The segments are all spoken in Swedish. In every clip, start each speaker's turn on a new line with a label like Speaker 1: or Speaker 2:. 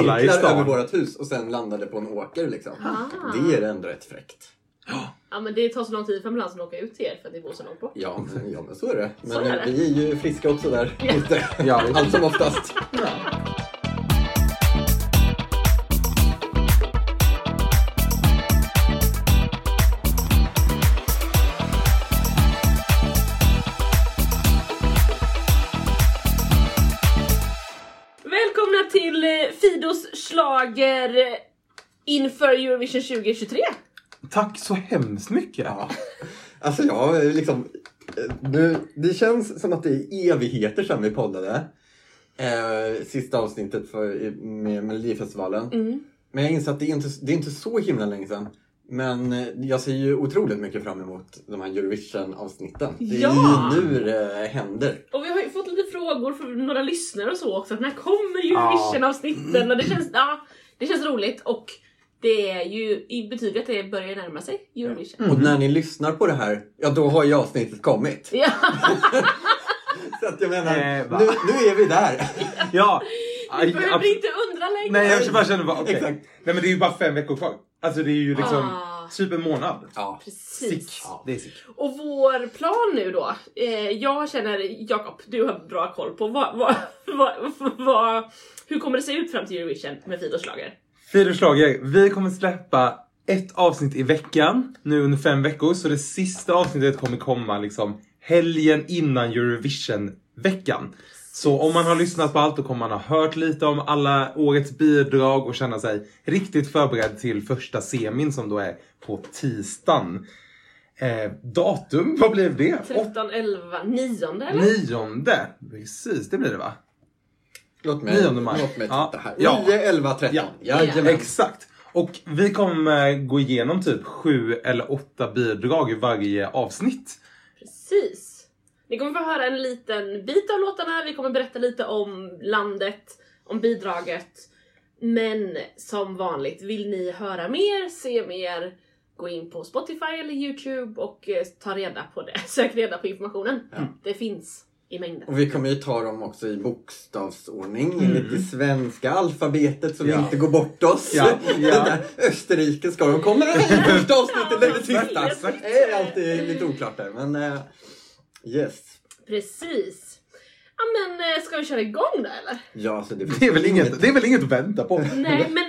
Speaker 1: I
Speaker 2: cirklar
Speaker 1: stan.
Speaker 2: över vårt hus och sen landade på en åker liksom.
Speaker 3: Ah.
Speaker 2: Det är ändå rätt fräckt.
Speaker 3: Ja men det tar så lång tid för ambulansen att åka ut till er för att ni bor så långt bort.
Speaker 2: Ja, men, ja, men så är det. Men
Speaker 3: Så är det.
Speaker 2: vi är ju friska också där
Speaker 3: Ja.
Speaker 2: ute.
Speaker 1: Ja.
Speaker 2: Allt som oftast.
Speaker 3: Välkomna slager eh, inför Eurovision 2023.
Speaker 1: Tack så hemskt mycket.
Speaker 2: Ja. Alltså jag liksom... eh, Nu, det känns som att det är evigheter sedan vi poddade. Eh, sista avsnittet för, med Melodifestivalen.
Speaker 3: Mm.
Speaker 2: Men jag inser att det är, inte, det är inte så himla länge sedan. Men eh, jag ser ju otroligt mycket fram emot de här Eurovision-avsnitten. Det är
Speaker 3: Ja!
Speaker 2: ju nu det händer.
Speaker 3: Och vi har ju fått lite frågor från några lyssnare och så också. Att när kommer Eurovision-avsnitten? Och det känns, ja, det känns roligt och det är ju i betyder att det börjar närma sig Eurovision.
Speaker 2: Och när ni lyssnar på det här, ja då har ju avsnittet kommit.
Speaker 3: Ja.
Speaker 2: Så att jag menar,
Speaker 1: Eh,
Speaker 2: nu, nu är vi där.
Speaker 1: Ja. Aj,
Speaker 3: behöver inte undra längre.
Speaker 1: Nej jag bara känner bara okej.
Speaker 2: Exakt.
Speaker 1: Nej men det är ju bara fem veckor kvar. Alltså det är ju liksom
Speaker 3: Ah.
Speaker 1: typ en månad.
Speaker 2: Ja.
Speaker 3: Precis.
Speaker 1: Sick. Det är sick.
Speaker 3: Och vår plan nu då. Eh, jag känner, Jakob, du har bra koll på vad, vad, vad, vad, hur kommer det se ut fram till Eurovision med Fidos
Speaker 1: slager. Vi kommer släppa ett avsnitt i veckan nu under fem veckor. Så det sista avsnittet kommer komma liksom helgen innan Eurovision-veckan. Så om man har lyssnat på allt då kommer man ha hört lite om alla årets bidrag och känna sig riktigt förberedd till första semin som då är på tisdagen. Eh, datum, vad blev det?
Speaker 3: 13, 11, 9 eller?
Speaker 1: Nionde. Precis, det blir det va?
Speaker 2: Låt mig,
Speaker 1: 9 maj.
Speaker 2: låt mig
Speaker 1: Ja.
Speaker 2: titta här.
Speaker 1: Ja.
Speaker 2: 9, 11, 13.
Speaker 1: Ja.
Speaker 2: Jajamän.
Speaker 1: Exakt. Och vi kommer gå igenom typ sju eller åtta bidrag i varje avsnitt.
Speaker 3: Precis. Ni kommer få höra en liten bit av låtarna, vi kommer berätta lite om landet, om bidraget. Men som vanligt, vill ni höra mer, se mer, gå in på Spotify eller Youtube och eh, ta reda på det. Sök reda på informationen. Det finns i mängden.
Speaker 2: Och vi kommer ju ta dem också i bokstavsordning enligt det svenska alfabetet så vi
Speaker 1: Ja.
Speaker 2: inte går bort oss.
Speaker 1: Ja, ja.
Speaker 2: Den där österrikiska, de här i första avsnittet eller det sista. är alltid lite oklart där men eh, yes.
Speaker 3: Precis. Ja men eh, ska vi köra igång då eller?
Speaker 2: Ja, alltså det,
Speaker 1: Det är väl
Speaker 2: inget-
Speaker 1: det är väl inget att vänta på.
Speaker 3: Nej, men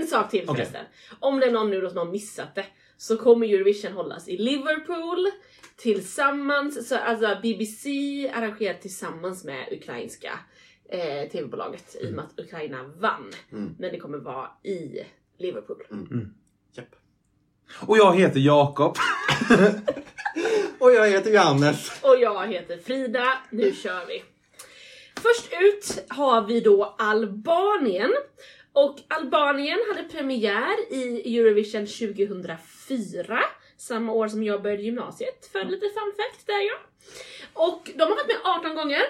Speaker 3: en sak till förresten. Om det är någon nu då som har missat det så kommer Eurovision hållas i Liverpool tillsammans, så alltså BBC arrangerar tillsammans med ukrainska eh, tv-bolaget i och med att Ukraina vann.
Speaker 2: Mm.
Speaker 3: Men det kommer vara i Liverpool.
Speaker 2: Japp.
Speaker 1: Och jag heter Jakob.
Speaker 2: Och jag heter Johannes.
Speaker 3: Och jag heter Frida, nu kör vi! Först ut har vi då Albanien. Och Albanien hade premiär i Eurovision 2004, samma år som jag började gymnasiet, för lite fun fact där ja. Och de har varit med 18 gånger,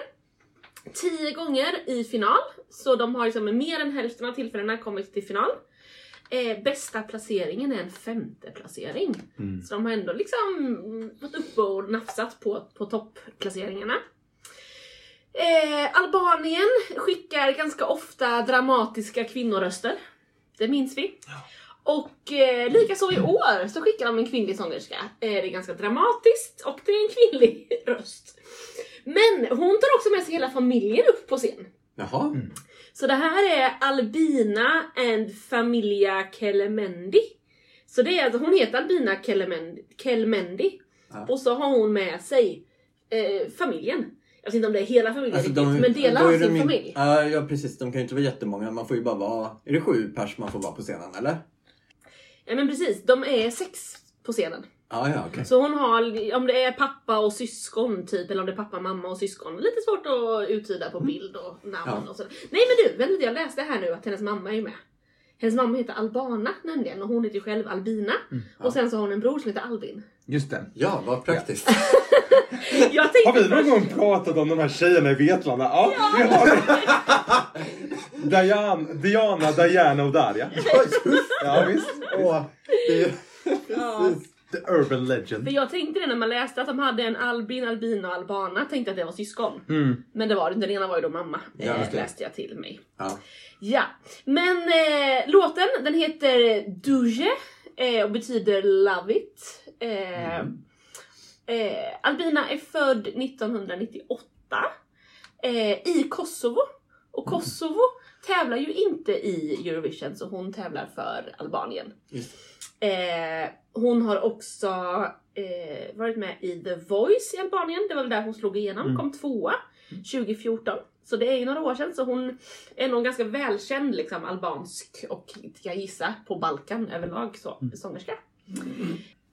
Speaker 3: 10 gånger i final, så de har liksom mer än hälften av tillfällena kommit till final. Eh, bästa placeringen är en femte placering. Så de har ändå liksom varit uppe och nafsat på, på toppplaceringarna. Eh, Albanien skickar ganska ofta dramatiska kvinnoröster. Det minns vi. Och eh, likaså i år så skickar de en kvinnlig sångerska. Eh, det är ganska dramatiskt och det är en kvinnlig röst. Men hon tar också med sig hela familjen upp på scen.
Speaker 2: Jaha.
Speaker 3: Så det här är Albina and Familia Kelemendi. Så det är alltså, hon heter Albina Kelemendi, Kelmendi.
Speaker 2: Ja.
Speaker 3: Och så har hon med sig eh, familjen. Jag vet inte om det är hela familjen
Speaker 2: Alltså,
Speaker 3: riktigt,
Speaker 2: de-
Speaker 3: men delar av
Speaker 2: är de
Speaker 3: sin
Speaker 2: in-
Speaker 3: familj.
Speaker 2: Ja, ja precis, de kan ju inte vara jättemånga. Man får ju bara vara... Är det sju pers man får vara på scenen eller?
Speaker 3: Ja men precis, de är sex på scenen.
Speaker 2: Ja, ja okej.
Speaker 3: Så hon har, om det är pappa och syskon typ, eller om det är pappa, mamma och syskon. Lite svårt att uttyda på bild och namn
Speaker 2: Ja.
Speaker 3: och sådär. Nej men du, vänta lite, jag läste här nu att hennes mamma är med. Hennes mamma heter Albana nämligen och hon heter ju själv Albina. Och sen så har hon en bror som heter Albin.
Speaker 1: Just det.
Speaker 2: Ja, vad praktiskt.
Speaker 3: Jag
Speaker 1: Har vi någon gång pratat om de här tjejerna i Vetlanda? Ja, vi har det. Diana, Diana, Diana och Darja. Ja, visst.
Speaker 2: Åh, det är...
Speaker 3: Ja.
Speaker 1: The urban legend.
Speaker 3: För jag tänkte det när man läste att de hade en Albin, Albina och Albana, tänkte att det var syskon.
Speaker 1: Mm.
Speaker 3: Men det var det inte, den ena var ju då mamma.
Speaker 2: Ja,
Speaker 3: eh,
Speaker 2: just det.
Speaker 3: läste jag till mig.
Speaker 2: Ja.
Speaker 3: Ja, men eh, låten den heter Duje eh, och betyder Love It. Eh, eh, Albina är född 1998 eh, i Kosovo. Och Kosovo tävlar ju inte i Eurovision så hon tävlar för Albanien. Eh, hon har också eh, varit med i The Voice i Albanien, det var väl där hon slog igenom, kom tvåa 2014. Så det är ju några år sedan, så hon är nog ganska välkänd liksom albansk och jag gissa på Balkan överlag så, sångerska.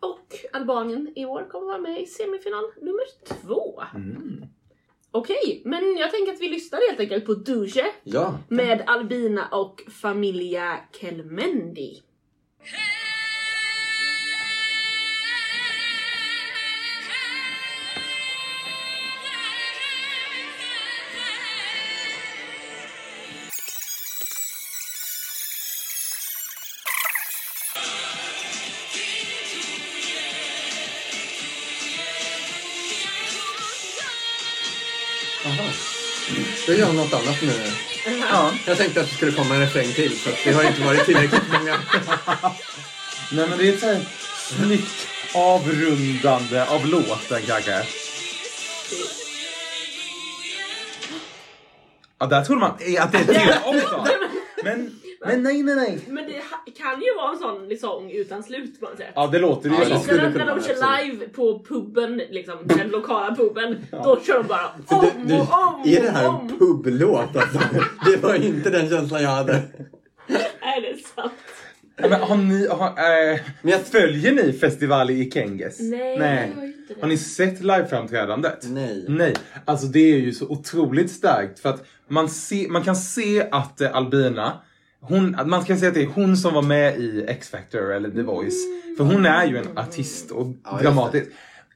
Speaker 3: Och Albanien i år kommer vara med i semifinal nummer två.
Speaker 1: Mm.
Speaker 3: Okej, men jag tänker att vi lyssnar helt enkelt på Duje
Speaker 2: Ja.
Speaker 3: med Albina och Familia Kelmendi.
Speaker 2: Aha. Då gör jag något annat nu.
Speaker 1: Ja.
Speaker 2: Jag tänkte att det skulle komma en refräng till för att det har inte varit tillräckligt många.
Speaker 1: Nej men det är ett så här snyggt avrundande av låten kanske. Ja, där trodde man att det är till också. Men, men nej, nej, nej.
Speaker 3: Men det kan ju vara en sån sång utan slut på något sätt.
Speaker 1: Ja, det låter ju
Speaker 2: Ja,
Speaker 1: så.
Speaker 3: när, de kör
Speaker 2: absolut.
Speaker 3: live på puben, liksom, den lokala puben, då kör de bara om
Speaker 2: det, det,
Speaker 3: och om
Speaker 2: är det här
Speaker 3: och
Speaker 2: en
Speaker 3: om.
Speaker 2: publåt alltså? Det var inte den känslan jag hade.
Speaker 3: Är det sant?
Speaker 1: Men har ni, har, eh,
Speaker 2: Men jag-
Speaker 1: följer ni festival i Kenges?
Speaker 3: Nej,
Speaker 1: nej. Har ni sett liveframträdandet?
Speaker 2: Nej.
Speaker 1: Nej, alltså det är ju så otroligt starkt för att man, se, man kan se att eh, Albina, hon, att man kan se att det är hon som var med i X-Factor eller The Voice. För hon är ju en artist och
Speaker 2: Ja,
Speaker 1: dramatisk.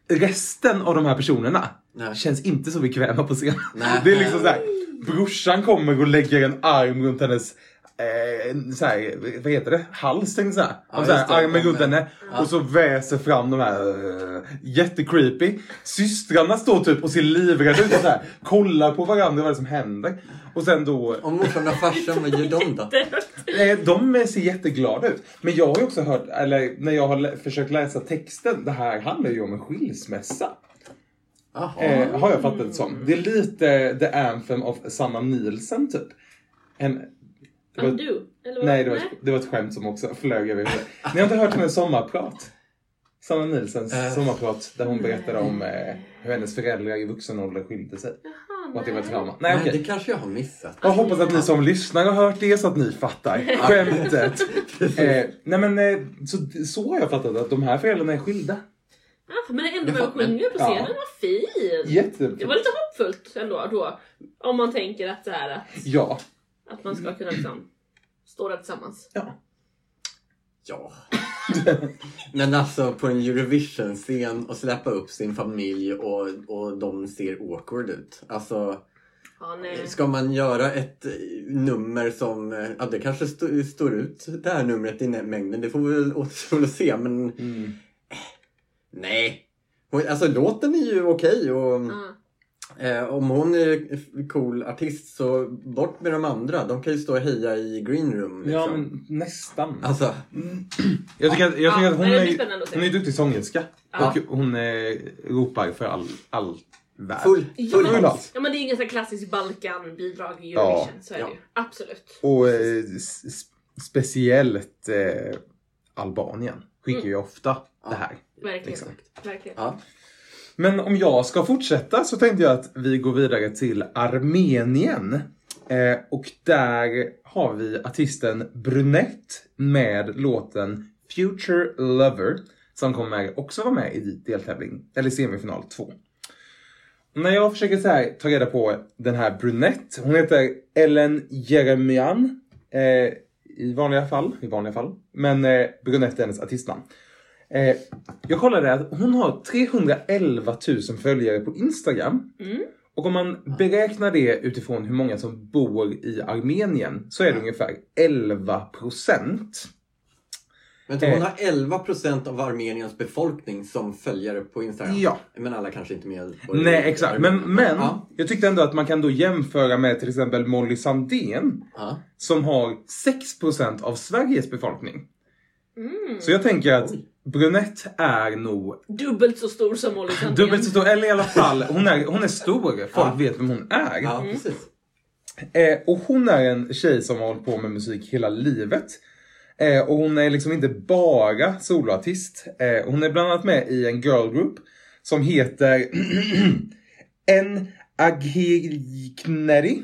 Speaker 1: Resten av de här personerna
Speaker 2: Nej.
Speaker 1: känns inte så bekväma på scen.
Speaker 2: Nej.
Speaker 1: Det är liksom såhär, brorsan kommer och lägger en arm runt hennes Eh, så här, vad heter det? Hals tänkte jag säga.
Speaker 2: Ja,
Speaker 1: Och så här, armen runt
Speaker 2: Ja.
Speaker 1: henne och så väser fram de här uh, jättecreepy. Systrarna står typ och ser livrädda ut och så här, kollar på varandra vad det är som händer. Och sen då,
Speaker 2: Om morsan och farsan, vad gör de då?
Speaker 1: eh, de ser jätteglada ut. Men jag har ju också hört, eller när jag har lä- försökt läsa texten, det här handlar ju om en skilsmässa. Eh, har jag fattat det som. Det är lite the anthem of Sanna Nielsen typ. En, det var-
Speaker 3: Undo? Eller vad?
Speaker 1: Nej, det var, ett, det var ett skämt som också flög över huvudet. Ni har inte hört hennes sommarprat? Sanna Nielsens
Speaker 2: Eh.
Speaker 1: sommarprat där hon berättade om eh, hur hennes föräldrar i vuxen ålder skilde sig.
Speaker 3: Jaha,
Speaker 1: Och att det var ett
Speaker 3: nej.
Speaker 1: trauma. Nej,
Speaker 2: Nej, det kanske jag har missat.
Speaker 1: Jag hoppas att ni som lyssnar har hört det så att ni fattar skämtet. eh, nej men eh, så, så har jag fattat att de här föräldrarna är skilda.
Speaker 3: Ja, men ändå och sjunger på
Speaker 1: ja.
Speaker 3: scenen, vad fint!
Speaker 1: Jätte...
Speaker 3: Det var lite hoppfullt ändå då. Om man tänker att, så här, att,
Speaker 1: Ja.
Speaker 3: Att man ska kunna liksom stå där tillsammans.
Speaker 1: ja.
Speaker 2: Ja. Men alltså på en Eurovision-scen och släppa upp sin familj och, och de ser awkward ut. Alltså,
Speaker 3: Ja, nej.
Speaker 2: ska man göra ett eh, nummer som, eh, ja det kanske st- står ut det här numret i mängden, det får vi väl återstå att se men
Speaker 1: Mm.
Speaker 2: nej. Hon- Alltså låten är ju okej och
Speaker 3: Ja.
Speaker 2: Eh, om hon är cool artist så bort med de andra. De kan ju stå och heja i green room. Liksom.
Speaker 1: Ja, men nästan.
Speaker 2: Alltså,
Speaker 1: Jag tycker, att, jag tycker
Speaker 3: Ja,
Speaker 1: att hon, är,
Speaker 3: se.
Speaker 1: hon är duktig sångerska.
Speaker 3: Ja.
Speaker 1: Och hon eh, ropar för all, all värld.
Speaker 2: full,
Speaker 3: Ja,
Speaker 2: full
Speaker 3: men,
Speaker 1: hals.
Speaker 3: ja men det är inget klassiskt Balkan-bidrag i
Speaker 1: Ja.
Speaker 3: Eurovision, så är
Speaker 2: Ja.
Speaker 3: det ju. Absolut.
Speaker 1: Och eh, speciellt eh, Albanien skickar ju ofta det här.
Speaker 3: Verkligen.
Speaker 1: Liksom.
Speaker 3: Verkligen.
Speaker 1: Men om jag ska fortsätta så tänkte jag att vi går vidare till Armenien. Eh, och där har vi artisten Brunette med låten Future Lover som kommer också vara med i deltävling, eller semifinal 2. När jag försöker så här, ta reda på den här Brunette, hon heter Ellen Jeremian eh, i vanliga fall, i vanliga fall. Men eh, Brunette är hennes artistnamn. Eh, jag kollade att hon har 311 000 följare på Instagram.
Speaker 3: Mm.
Speaker 1: Och om man beräknar det utifrån hur många som bor i Armenien så är det ungefär 11 procent.
Speaker 2: Vänta, hon
Speaker 1: Eh.
Speaker 2: har 11% av Armeniens befolkning som följare på Instagram.
Speaker 1: Ja.
Speaker 2: Men alla kanske inte med.
Speaker 1: Nej, exakt. Men, men
Speaker 2: Ja.
Speaker 1: jag tyckte ändå att man kan då jämföra med till exempel Molly Sandén
Speaker 2: Ja.
Speaker 1: som har 6% av Sveriges befolkning.
Speaker 3: Mm.
Speaker 1: Så jag tänker att
Speaker 2: Oj.
Speaker 1: Brunette är nog
Speaker 3: Dubbelt så stor som Molly Sandén.
Speaker 1: dubbelt så stor, eller i alla fall, hon är, hon är stor. Folk
Speaker 2: Ja.
Speaker 1: vet vem hon är.
Speaker 2: ja, precis.
Speaker 1: Eh, och hon är en tjej som har hållit på med musik hela livet. Eh, och hon är liksom inte bara soloartist. Eh, hon är bland annat med i en girlgroup som heter En Aghikneri.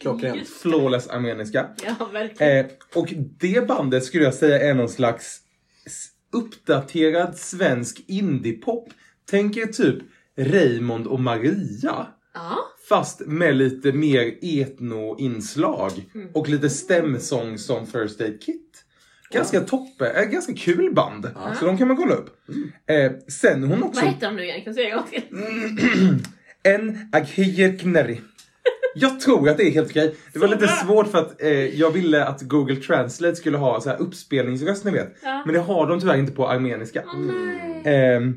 Speaker 2: Klockrent.
Speaker 1: Flawless armeniska.
Speaker 3: Ja, verkligen.
Speaker 1: Eh, och det bandet skulle jag säga är någon slags uppdaterad svensk indiepop. Tänk er typ Raymond och Maria.
Speaker 3: ja.
Speaker 1: Fast med lite mer etno-inslag. Och lite stämsång som First Aid Kit. Ganska toppe, äh, ganska kul band. Så de kan man kolla upp. Eh, sen hon också...
Speaker 3: Vad heter de nu igen? Kan du säga en gång till?
Speaker 1: En. Jag tror att det är helt okej. Det var
Speaker 3: Så
Speaker 1: lite
Speaker 3: bra.
Speaker 1: svårt för att eh, jag ville att Google Translate skulle ha så här uppspelningsröst ni vet.
Speaker 3: Ja.
Speaker 1: Men det har de tyvärr inte på armeniska.
Speaker 3: Nej.
Speaker 1: Ehm,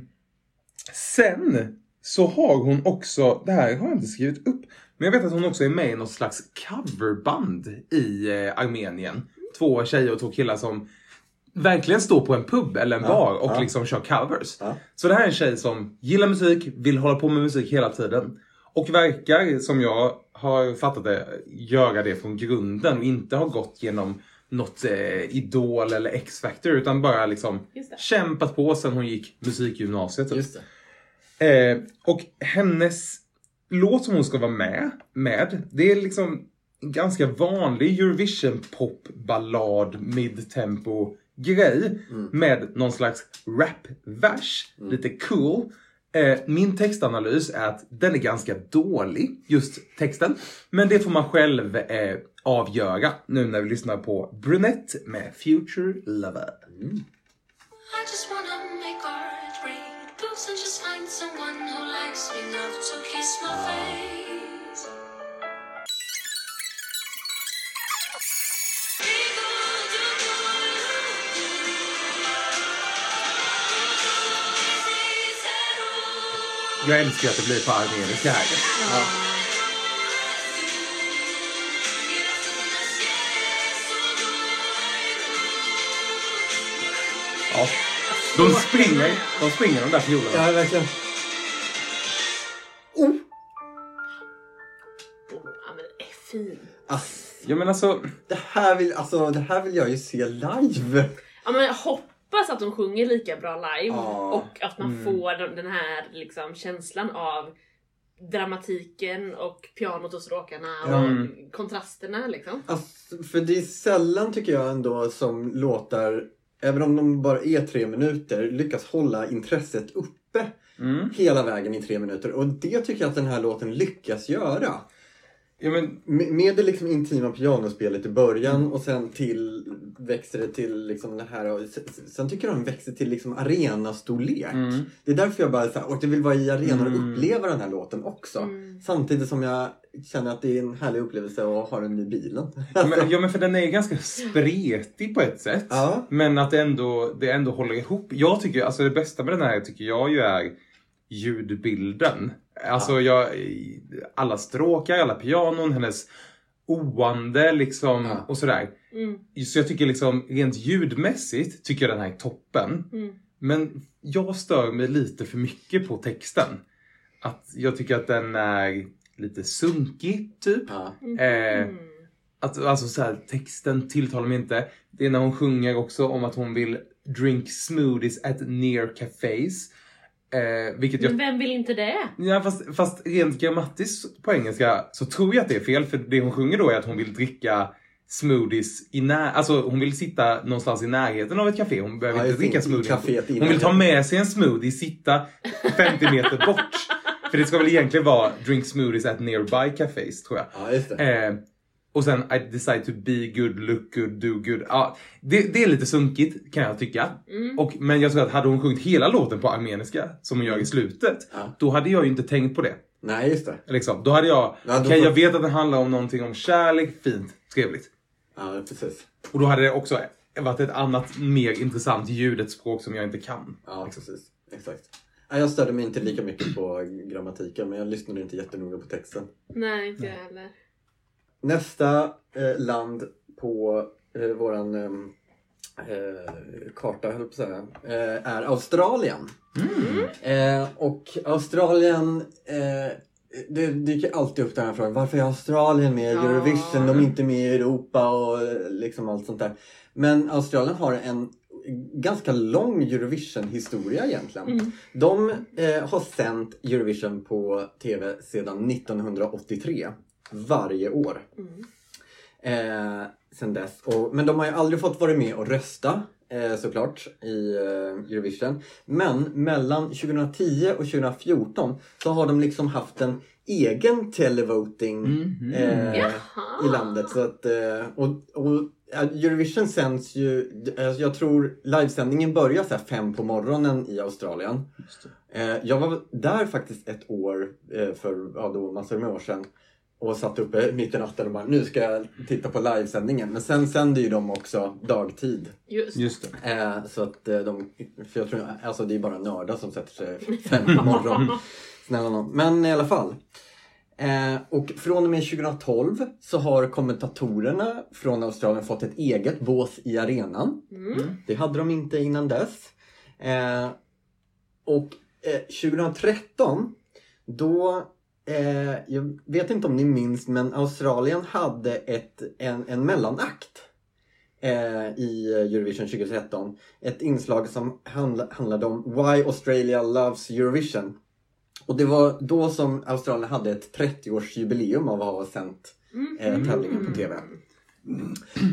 Speaker 1: sen så har hon också, det här har jag inte skrivit upp, men jag vet att hon också är med i något slags coverband i eh, Armenien. Två tjejer och två killar som verkligen står på en pub eller en
Speaker 2: Ja,
Speaker 1: bar och
Speaker 2: ja.
Speaker 1: liksom kör covers.
Speaker 2: Ja.
Speaker 1: Så det här är en tjej som gillar musik, vill hålla på med musik hela tiden. Och verkar, som jag har fattat det, göra det från grunden och inte ha gått genom något eh, Idol eller X-Factor utan bara liksom kämpat på sen hon gick musikgymnasiet. Typ.
Speaker 2: Just det.
Speaker 1: Eh, och hennes låt som hon ska vara med, med det är liksom en ganska vanlig Eurovision popballad midtempo grej med någon slags rap-vers, lite cool. Eh, min textanalys är att den är ganska dålig, just texten. Men det får man själv eh, avgöra nu när vi lyssnar på Brunette med Future Lover.
Speaker 4: I
Speaker 1: Jag älskar att det blir på armeniska här. Ja. De springer, de springer de där fiolerna.
Speaker 2: Ja, verkligen.
Speaker 3: Oh, ja, men det är fin.
Speaker 2: Ass,
Speaker 1: Ja men alltså,
Speaker 2: det, här vill, alltså, det här vill jag ju se live.
Speaker 3: Ja, men jag hoppas att de sjunger lika bra live
Speaker 2: Ja.
Speaker 3: och att man får den- den här liksom, känslan av dramatiken och pianot och stråkarna och
Speaker 1: Mm.
Speaker 3: kontrasterna liksom.
Speaker 2: Alltså, för det är sällan tycker jag ändå som låtar, även om de bara är tre minuter, lyckas hålla intresset uppe
Speaker 1: mm.
Speaker 2: hela vägen i tre minuter. Och det tycker jag att den här låten lyckas göra.
Speaker 1: Ja, men,
Speaker 2: Med, det liksom intima pianospelet i början och sen till växer det till liksom det här och sen, tycker jag den växer till liksom arenastorlek.
Speaker 1: Mm.
Speaker 2: Det är därför jag bara så här, och jag vill vara i arenan och
Speaker 1: Mm.
Speaker 2: uppleva den här låten också.
Speaker 3: Mm.
Speaker 2: Samtidigt som jag känner att det är en härlig upplevelse att ha den i bilen.
Speaker 1: men, ja men för den är ganska spretig på ett sätt.
Speaker 2: Ja.
Speaker 1: Men att det ändå, det ändå håller ihop. Jag tycker, alltså det bästa med den här tycker jag ju är ljudbilden. Alltså jag, alla stråkar, alla pianon, hennes oande liksom
Speaker 2: Ja.
Speaker 1: och sådär.
Speaker 3: Mm.
Speaker 1: Så jag tycker liksom rent ljudmässigt tycker jag den här är toppen.
Speaker 3: Mm.
Speaker 1: Men jag stör mig lite för mycket på texten. Att jag tycker att den är lite sunkig typ.
Speaker 2: Ja.
Speaker 1: Eh,
Speaker 3: Mm.
Speaker 1: att, alltså så här, texten tilltalar mig inte. Det är när hon sjunger också om att hon vill drink smoothies at near cafés. Eh, vilket jag
Speaker 3: Men vem vill inte det?
Speaker 1: Ja, fast, fast rent grammatiskt på engelska så tror jag att det är fel. För det hon sjunger då är att hon vill dricka smoothies i när... Alltså hon vill sitta någonstans i närheten av ett café. Hon behöver
Speaker 2: Ja,
Speaker 1: inte dricka smoothie. Hon vill ta med sig en smoothie, sitta 50 meter bort. För det ska väl egentligen vara drink smoothies at nearby cafés tror jag.
Speaker 2: ja, just det.
Speaker 1: Eh, och sen I decide to be good, look good, do good. Ja, det, det är lite sunkigt kan jag tycka.
Speaker 3: Mm.
Speaker 1: Och, men jag tror att hade hon sjungit hela låten på armeniska, som hon gör i slutet,
Speaker 2: Ja.
Speaker 1: då hade jag ju inte tänkt på det.
Speaker 2: Nej, just det.
Speaker 1: Liksom. Då hade jag,
Speaker 2: Ja, då
Speaker 1: okej
Speaker 2: får-
Speaker 1: jag vet att den handlar om någonting om kärlek, fint, trevligt.
Speaker 2: Ja, precis.
Speaker 1: Och då hade det också varit ett annat mer intressant ljud, ett språk som jag inte kan.
Speaker 2: Ja,
Speaker 1: liksom.
Speaker 2: precis. Exakt. Jag störde mig inte lika mycket på grammatiken men jag lyssnade inte jättenoga på texten.
Speaker 3: Nej, inte jag heller.
Speaker 2: Nästa eh, land på eh, våran eh, eh, karta, höll på att säga, eh, är Australien. Eh, och Australien, det dyker alltid upp den här frågan, varför är Australien med i
Speaker 3: Ja.
Speaker 2: Eurovision? De är inte med i Europa och liksom allt sånt där. Men Australien har en ganska lång Eurovision-historia egentligen.
Speaker 3: Mm.
Speaker 2: De eh, har sänt Eurovision på TV sedan 1983. Varje år.
Speaker 3: Mm.
Speaker 2: Eh, sen dess. Och, men de har ju aldrig fått vara med och rösta eh, såklart i eh, Eurovision. Men mellan 2010 och 2014 så har de liksom haft en egen televoting
Speaker 1: Mhm.
Speaker 2: eh,
Speaker 3: Jaha.
Speaker 2: i landet. Så att, eh, och, och ja, Eurovision sänds ju, eh, jag tror livesändningen börjar så här fem på morgonen i Australien. Eh, jag var där faktiskt ett år eh, för ja, då massor med år sedan och satt uppe mitt i natten och bara nu ska jag titta på livesändningen. Men sen sänder ju de också dagtid.
Speaker 3: Just.
Speaker 1: Just det.
Speaker 2: Eh, så att eh, de, för jag tror, alltså det är bara nördar som sätter sig fem på morgonen. Snälla nån. Men i alla fall. Eh, och från och med 2012 så har kommentatorerna från Australien fått ett eget bås i arenan.
Speaker 3: Mm.
Speaker 2: Det hade de inte innan dess. Eh, och eh, 2013 då, eh, jag vet inte om ni minns men Australien hade ett, en, en mellanakt eh, i Eurovision 2013. Ett inslag som handla, handlade om Why Australia Loves Eurovision. Och det var då som Australien hade ett 30-årsjubileum av att ha sänt eh, tävlingen på TV.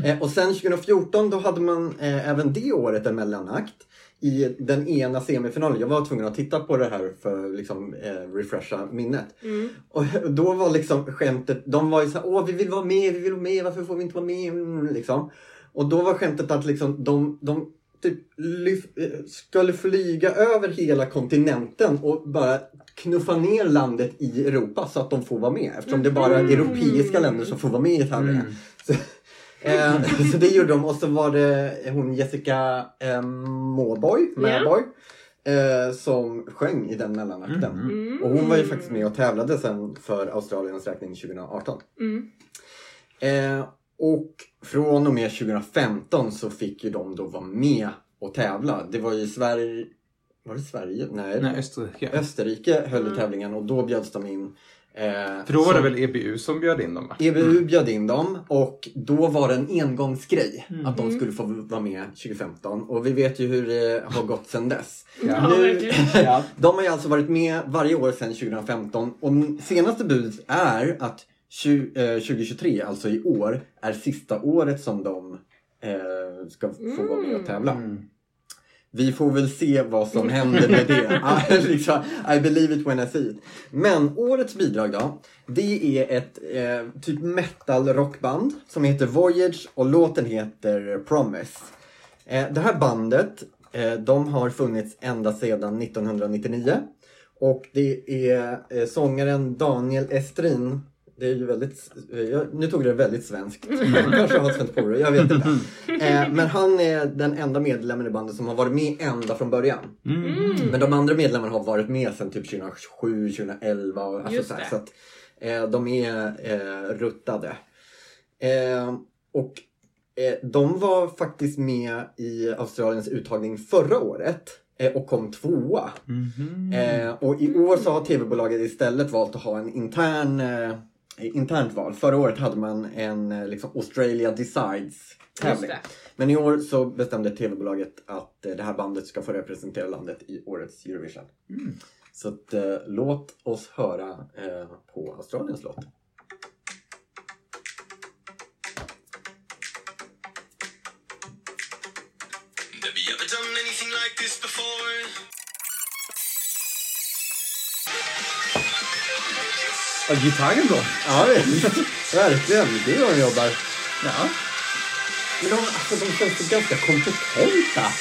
Speaker 2: Eh, och sen 2014 då hade man eh, även det året en mellanakt i den ena semifinalen. Jag var tvungen att titta på det här för att liksom, eh, refresha minnet.
Speaker 3: Mm.
Speaker 2: Och då var liksom skämtet, de var ju såhär, åh vi vill vara med, vi vill vara med, varför får vi inte vara med? Mm, Liksom. Och då var skämtet att liksom, de, de typ lyf, eh, skulle flyga över hela kontinenten och bara knuffa ner landet i Europa så att de får vara med. Eftersom det är bara
Speaker 3: Mm.
Speaker 2: europeiska länder som får vara med i tävlingen. Eh, så det gjorde de och så var det hon Jessica eh, Måboy,
Speaker 3: Ja.
Speaker 2: Mäboy, eh, som sjöng i den mellanakten.
Speaker 3: Mm.
Speaker 2: Och hon var ju faktiskt med och tävlade sen för Australiens räkning 2018.
Speaker 3: Mm.
Speaker 2: Eh, och från och med 2015 så fick ju de då vara med och tävla. Det var ju Sverige... Var det Sverige? Nej.
Speaker 1: Nej, Österrike.
Speaker 2: Österrike höll i
Speaker 3: Mm.
Speaker 2: tävlingen och då bjöds de in. Eh,
Speaker 1: För då var det
Speaker 2: som-
Speaker 1: väl EBU som bjöd in dem va?
Speaker 2: EBU bjöd in dem och då var det en engångsgrej att de
Speaker 3: Mm.
Speaker 2: skulle få vara med 2015 och vi vet ju hur det har gått sedan dess.
Speaker 3: Ja,
Speaker 2: Nu, ja, de har ju alltså varit med varje år sedan 2015 och senaste budet är att 20, eh, 2023, alltså i år, är sista året som de eh, ska få vara med och tävla.
Speaker 1: Mm.
Speaker 2: Vi får väl se vad som händer med det. Liksom, I believe it when I see it. Men årets bidrag då. Det är ett eh, typ metal rockband som heter Voyage och låten heter Promise. Eh, det här bandet, eh, de har funnits ända sedan 1999. Och det är eh, sångaren Daniel Estrin. Det är ju väldigt, jag, nu tog det väldigt svenskt. Jag kanske har ett svenskt påbrå, jag vet inte. Eh, men han är den enda medlemmen i bandet som har varit med ända från början.
Speaker 3: Mm.
Speaker 2: Men de andra medlemmarna har varit med sedan typ 2007, 2011 och alltså
Speaker 3: Just
Speaker 2: så, här, så att eh, de är eh, ruttade. Eh, och eh, de var faktiskt med i Australiens uttagning förra året eh, och kom tvåa.
Speaker 1: Mhm.
Speaker 2: Eh, och i år så har tv-bolaget istället valt att ha en intern eh, internt val. Förra året hade man en eh, liksom Australia Decides tävling. Men i år så bestämde tv-bolaget att eh, det här bandet ska få representera landet i årets Eurovision. Så att, eh, låt oss höra eh, på Australiens låt.
Speaker 1: Ja, gitarren då?
Speaker 2: Ja, verkligen. Det är hur de jobbar.
Speaker 1: Ja.
Speaker 2: Men de, alltså, de känns ju ganska kompetenta.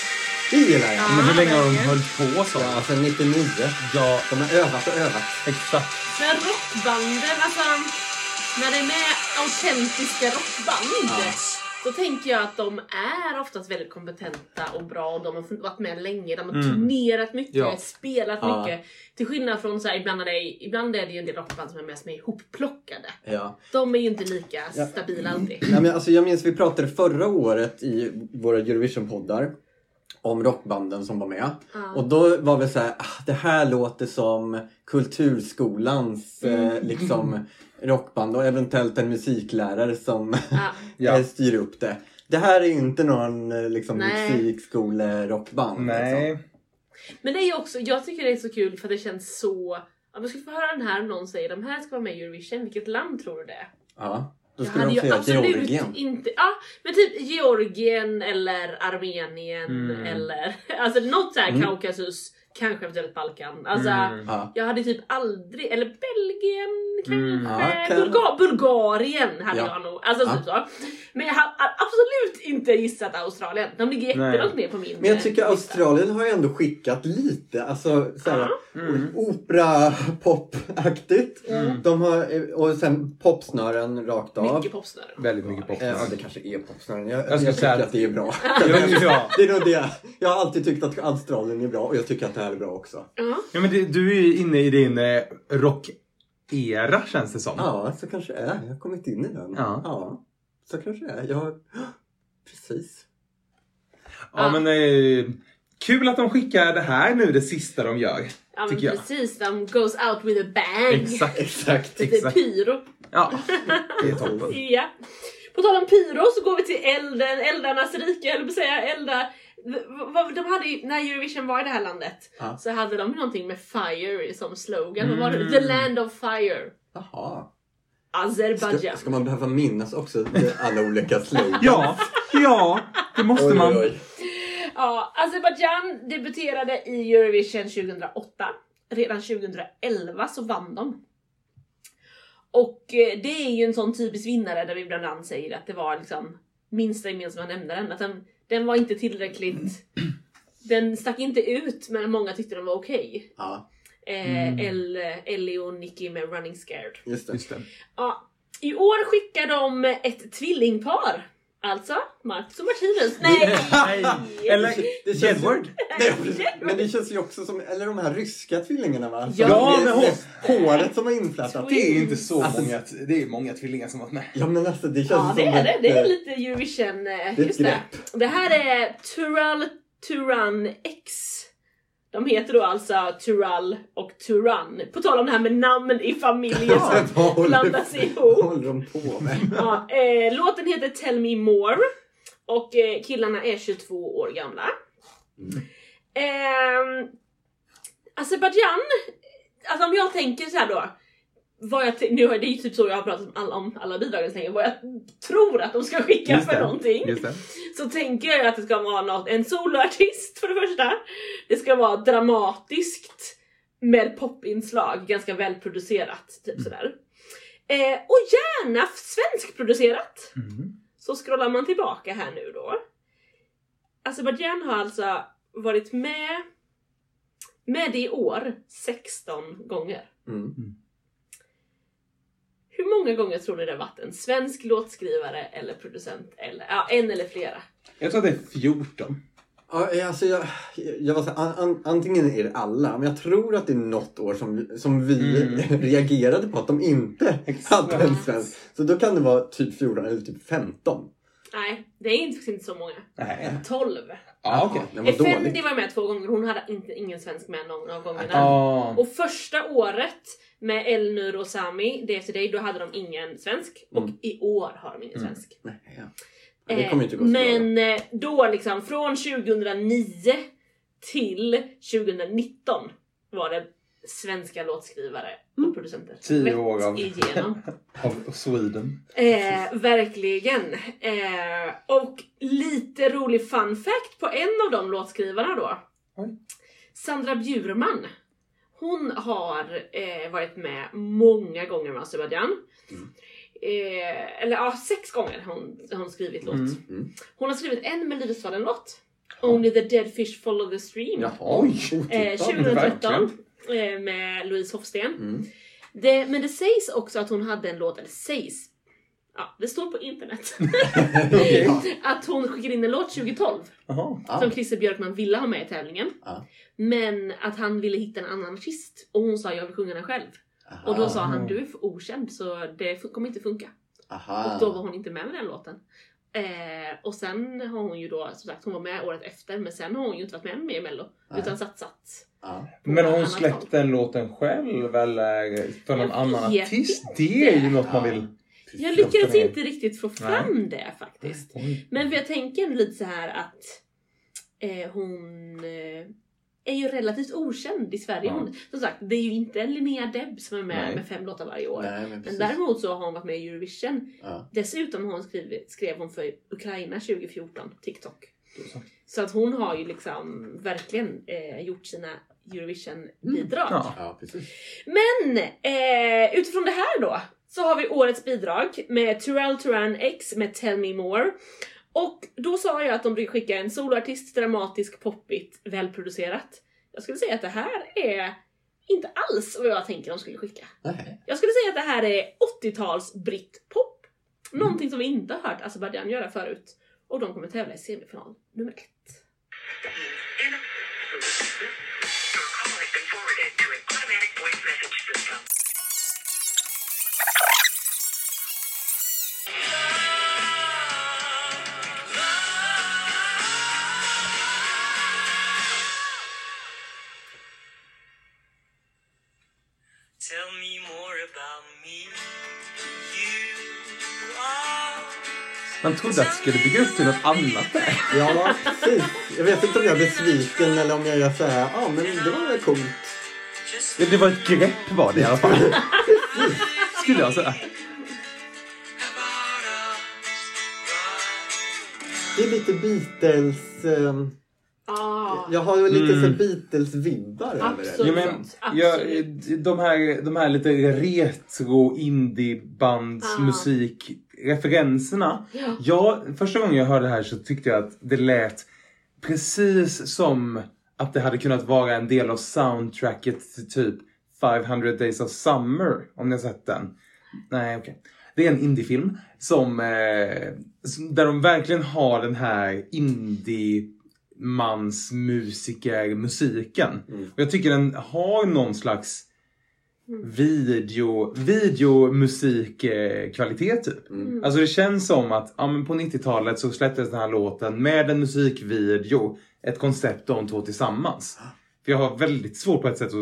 Speaker 2: Det gillar jag.
Speaker 3: Ja.
Speaker 1: Men hur länge har de
Speaker 3: verkligen.
Speaker 1: hållit på så?
Speaker 2: Ja, sen 99.
Speaker 1: Ja,
Speaker 2: De har övat och övat.
Speaker 1: exakt.
Speaker 3: Men rockbanden, alltså när det är med autentiska rockband.
Speaker 2: Ja.
Speaker 3: Då tänker jag att de är oftast väldigt kompetenta och bra och de har varit med länge, de har
Speaker 1: Mm.
Speaker 3: turnerat mycket,
Speaker 1: Ja.
Speaker 3: spelat
Speaker 2: Ja.
Speaker 3: mycket. Till skillnad från så här, ibland, är det, ibland är det ju en del rockband som är med ihopplockade.
Speaker 2: Ja.
Speaker 3: De är ju inte lika
Speaker 2: Ja.
Speaker 3: stabila alltid.
Speaker 2: Nej, men alltså, jag minns vi pratade förra året i våra Eurovision-poddar om rockbanden som var med.
Speaker 3: Ja.
Speaker 2: Och då var vi så här, ah, det här låter som Kulturskolans eh, liksom rockband och eventuellt en musiklärare som
Speaker 3: Ja.
Speaker 1: Ja.
Speaker 2: styr upp det. Det här är inte någon eh, liksom,
Speaker 3: Nej.
Speaker 2: musikskolerockband. Liksom.
Speaker 1: Nej.
Speaker 3: Men det är ju också, jag tycker det är så kul för det känns så... Om jag skulle få höra den här och någon säger de här ska vara med i Eurovision, vilket land tror du det är?
Speaker 2: Ja, då skulle de
Speaker 3: ju
Speaker 2: säga
Speaker 3: absolut
Speaker 2: Georgien.
Speaker 3: inte... Ja, men typ Georgien eller Armenien
Speaker 1: Mm.
Speaker 3: eller alltså något såhär
Speaker 2: Mm.
Speaker 3: Kaukasus, kanske eventuellt Balkan. Alltså
Speaker 1: Mm.
Speaker 2: Ja.
Speaker 3: jag hade typ aldrig, eller Belgien kanske,
Speaker 1: Mm.
Speaker 2: Ja,
Speaker 3: Bulga- Bulgarien hade
Speaker 2: Ja.
Speaker 3: jag nog. Alltså
Speaker 2: Ja.
Speaker 3: typ så. Men jag har absolut inte gissat Australien. De ligger jättelångt ner på min
Speaker 2: Men jag tycker
Speaker 3: eh, lista.
Speaker 2: Australien har ju ändå skickat lite, alltså såhär,
Speaker 1: Mm.
Speaker 2: opera-pop-aktigt.
Speaker 3: Mm.
Speaker 2: De har, och sen popsnören rakt av.
Speaker 3: Mycket popsnören.
Speaker 1: Väldigt mycket pop.
Speaker 2: Eh, Ja, det kanske är popsnören. Jag, jag,
Speaker 1: Jag skulle
Speaker 2: tycker
Speaker 1: säga att-
Speaker 2: det är bra.
Speaker 1: Ja, ja.
Speaker 2: Det är nog det. Jag har alltid tyckt att Australien är bra och jag tycker att det här är bra också.
Speaker 3: Ja.
Speaker 1: ja men det, du är ju inne i din eh, rock-era känns det som.
Speaker 2: Ja, så kanske det är. Jag har kommit in i den.
Speaker 1: Ja.
Speaker 2: så kanske det är. Jag har... Precis.
Speaker 1: Ja, men eh, kul att de skickar det här nu, det sista de gör.
Speaker 3: Ja men
Speaker 1: Tycker jag.
Speaker 3: precis, de goes out with a bang.
Speaker 1: Exakt.
Speaker 2: Exakt.
Speaker 3: Lite
Speaker 1: exakt.
Speaker 3: pyro.
Speaker 1: Ja, det är toppen.
Speaker 3: Ja. På tal om pyro så går vi till elden, eldarnas rike, eller säga elda. De hade ju, när Eurovision var i det här landet
Speaker 2: Ja.
Speaker 3: så hade de någonting med fire som slogan. Vad var det?
Speaker 1: Mm.
Speaker 3: The land of fire.
Speaker 2: Jaha.
Speaker 3: Azerbaijan.
Speaker 2: Ska, ska man behöva minnas också alla olika slogans?
Speaker 1: Ja, ja, det måste
Speaker 2: Oj,
Speaker 1: man.
Speaker 2: oj, oj.
Speaker 3: Ja, Azerbaijan debuterade i Eurovision 2008. Redan 2011 så vann de. Och eh, det är ju en sån typisk vinnare där vi bland annat säger att det var liksom minsta gemensamma nämnaren. Att den, den var inte tillräckligt... Den stack inte ut men många tyckte den var okej.
Speaker 2: Ja,
Speaker 3: Eh,
Speaker 1: Mm.
Speaker 3: El, Ellie och Nicky med Running Scared.
Speaker 2: just det.
Speaker 1: Just det.
Speaker 3: Ja, I år skickar de ett tvillingpar. Alltså Marcus och Martinus. Nej!
Speaker 1: Nej. Eller
Speaker 2: Det känns-
Speaker 1: Jedward.
Speaker 2: Nej, precis. Men det känns ju också som, eller de här ryska tvillingarna va?
Speaker 3: Ja,
Speaker 2: Som-
Speaker 1: men
Speaker 2: med,
Speaker 1: hår-
Speaker 2: med håret som har inflätat.
Speaker 1: Det är inte så
Speaker 2: Alltså-
Speaker 1: många, det är många tvillingar som varit med.
Speaker 2: Ja men alltså det känns
Speaker 3: Ja
Speaker 2: som
Speaker 3: det är det,
Speaker 2: ett,
Speaker 3: det är
Speaker 2: eh,
Speaker 3: lite Eurovision, eh,
Speaker 2: ett
Speaker 3: just det. Det här är Tural Turan X. De heter då alltså Tural och Turan. På tal om det här med namn i familjer som blandas ihop.
Speaker 2: Vad håller de på med?
Speaker 3: Ja, eh, låten heter Tell Me More och eh, killarna är 22 år gamla.
Speaker 2: Mm.
Speaker 3: Eh, Azerbaijan, alltså om jag tänker så här då. Vad jag nu är det ju typ så jag har pratat om alla, om alla bidragen så länge, vad jag tror att de ska skicka
Speaker 1: Just
Speaker 3: för
Speaker 1: det.
Speaker 3: någonting.
Speaker 1: Just det.
Speaker 3: Så tänker jag att det ska vara något, en soloartist för det första. Det ska vara dramatiskt med popinslag, ganska välproducerat. Typ sådär. Eh, och gärna svenskproducerat.
Speaker 1: Mm.
Speaker 3: Så scrollar man tillbaka här nu då. Azerbaijan har alltså varit med med det i år 16 gånger.
Speaker 2: Mm.
Speaker 3: Hur många gånger tror ni det har varit en svensk låtskrivare eller producent? Eller, ja, en eller flera.
Speaker 1: Jag tror att det är 14.
Speaker 2: Ja, alltså jag, jag var så, här, an, an, antingen är det alla, men jag tror att det är något år som, som vi
Speaker 1: Mm.
Speaker 2: reagerade på att de inte
Speaker 1: Exakt.
Speaker 2: hade en svensk. Så då kan det vara typ 14 eller typ 15.
Speaker 3: Nej, det är inte, inte så många.
Speaker 1: Nej.
Speaker 3: 12.
Speaker 1: Ja, okej.
Speaker 2: Det var
Speaker 3: Fendi
Speaker 2: dåligt.
Speaker 3: var med två gånger, hon hade inte, ingen svensk med någon av gångerna.
Speaker 1: Ja.
Speaker 3: Och första året med Elnur och Sami, det efter dig, då hade de ingen svensk. Och
Speaker 2: Mm.
Speaker 3: i år har de ingen
Speaker 1: Mm.
Speaker 3: svensk.
Speaker 2: Nej, ja. Ja, Det kommer ju inte gå så
Speaker 3: Men eh, då liksom från 2009 till 2019 var det svenska låtskrivare och producenter.
Speaker 1: Tio år av-
Speaker 3: igenom.
Speaker 1: Av Sweden.
Speaker 3: Eh, verkligen. Eh, och lite rolig fun fact på en av de låtskrivarna då.
Speaker 1: Oj.
Speaker 3: Sandra Bjurman. Hon har eh, varit med många gånger med Azerbaijan.
Speaker 2: Mm.
Speaker 3: Eh, eller ja, sex gånger har hon, hon skrivit låt.
Speaker 1: Mm.
Speaker 2: Mm.
Speaker 3: Hon har skrivit en Melodifestivalen-låt. Only the dead fish follow the stream.
Speaker 2: Jaha,
Speaker 1: Oj.
Speaker 3: Eh,
Speaker 2: otippat.
Speaker 3: 2013 eh, med Louise Hofsten.
Speaker 2: Mm.
Speaker 3: Det, men det sägs också att hon hade en låt, eller sägs, Ja, det står på internet. Att hon skickade in en låt 2012
Speaker 1: Jaha.
Speaker 2: Ja.
Speaker 3: som Christer Björkman ville ha med i tävlingen.
Speaker 2: Ja.
Speaker 3: Men att han ville hitta en annan artist och hon sa jag vill sjunga den själv. Och då sa han du är för okänd så det kommer inte funka.
Speaker 2: Aha.
Speaker 3: Och då var hon inte med med den låten. Eh, och sen har hon ju då, som sagt hon var med året efter men sen har hon ju inte varit med mer i mello.
Speaker 2: Nej.
Speaker 3: Utan satsat.
Speaker 2: Ja.
Speaker 1: Men har hon
Speaker 3: annat
Speaker 1: släppt
Speaker 3: håll.
Speaker 1: den låten själv eller för någon annan artist?
Speaker 3: inte.
Speaker 1: Det är ju något man vill...
Speaker 3: Jag lyckades inte riktigt få fram det faktiskt. Men för jag tänker lite så här att eh, hon eh, är ju relativt okänd i Sverige.
Speaker 1: Ja.
Speaker 3: Hon, som sagt, det är ju inte Linnea Deb som är med
Speaker 2: Nej.
Speaker 3: med fem låtar varje år.
Speaker 2: Nej, men
Speaker 3: Men däremot så har hon varit med i Eurovision.
Speaker 2: Ja.
Speaker 3: Dessutom har hon skrivit, skrev hon för Ukraina 2014, TikTok.
Speaker 1: Så.
Speaker 3: Att hon har ju liksom verkligen eh, gjort sina Eurovision-bidrag.
Speaker 1: Ja.
Speaker 2: ja.
Speaker 3: Men eh, utifrån det här då så har vi årets bidrag med Tural Turan X med Tell Me More. Och då sa jag att de brukar skicka en soloartist, dramatisk, poppigt, välproducerat. Jag skulle säga att det här är inte alls vad jag tänker de skulle skicka.
Speaker 2: Nej.
Speaker 3: Jag skulle säga att det här är 80-tals britpop. Någonting som vi inte har hört Azerbajdzjan göra förut. Och de kommer tävla i semifinal nummer ett.
Speaker 5: Yeah.
Speaker 1: Man trodde att det skulle bygga upp till något annat där.
Speaker 2: Ja, precis. Jag vet inte om jag är besviken eller om jag gör så här. Ja, men det var väl coolt.
Speaker 5: Just
Speaker 1: Det, var ett grepp var det i alla fall. Skulle jag säga.
Speaker 2: Det är lite Beatles... ehm,
Speaker 3: Ah,
Speaker 2: jag har ju lite
Speaker 1: Mm.
Speaker 2: så Beatles-vibbar över det.
Speaker 3: Absolut.
Speaker 1: Ja, men, jag, de, här, de här lite retro indiebands
Speaker 3: Ah.
Speaker 1: Musikreferenserna.
Speaker 3: Ja.
Speaker 1: Ja, första gången jag hörde det här så tyckte jag att det lät precis som att det hade kunnat vara en del av soundtracket till typ 500 Days of Summer, om ni har sett den. Nej, okej. Det är en indiefilm som, eh, som- där de verkligen har den här indie mansmusikermusiken. Och jag tycker den har någon slags video, videomusikkvalitet typ. Alltså det känns som att ja, men på 90-talet så släpptes den här låten med en musikvideo, ett koncept de två tillsammans. För jag har väldigt svårt på ett sätt att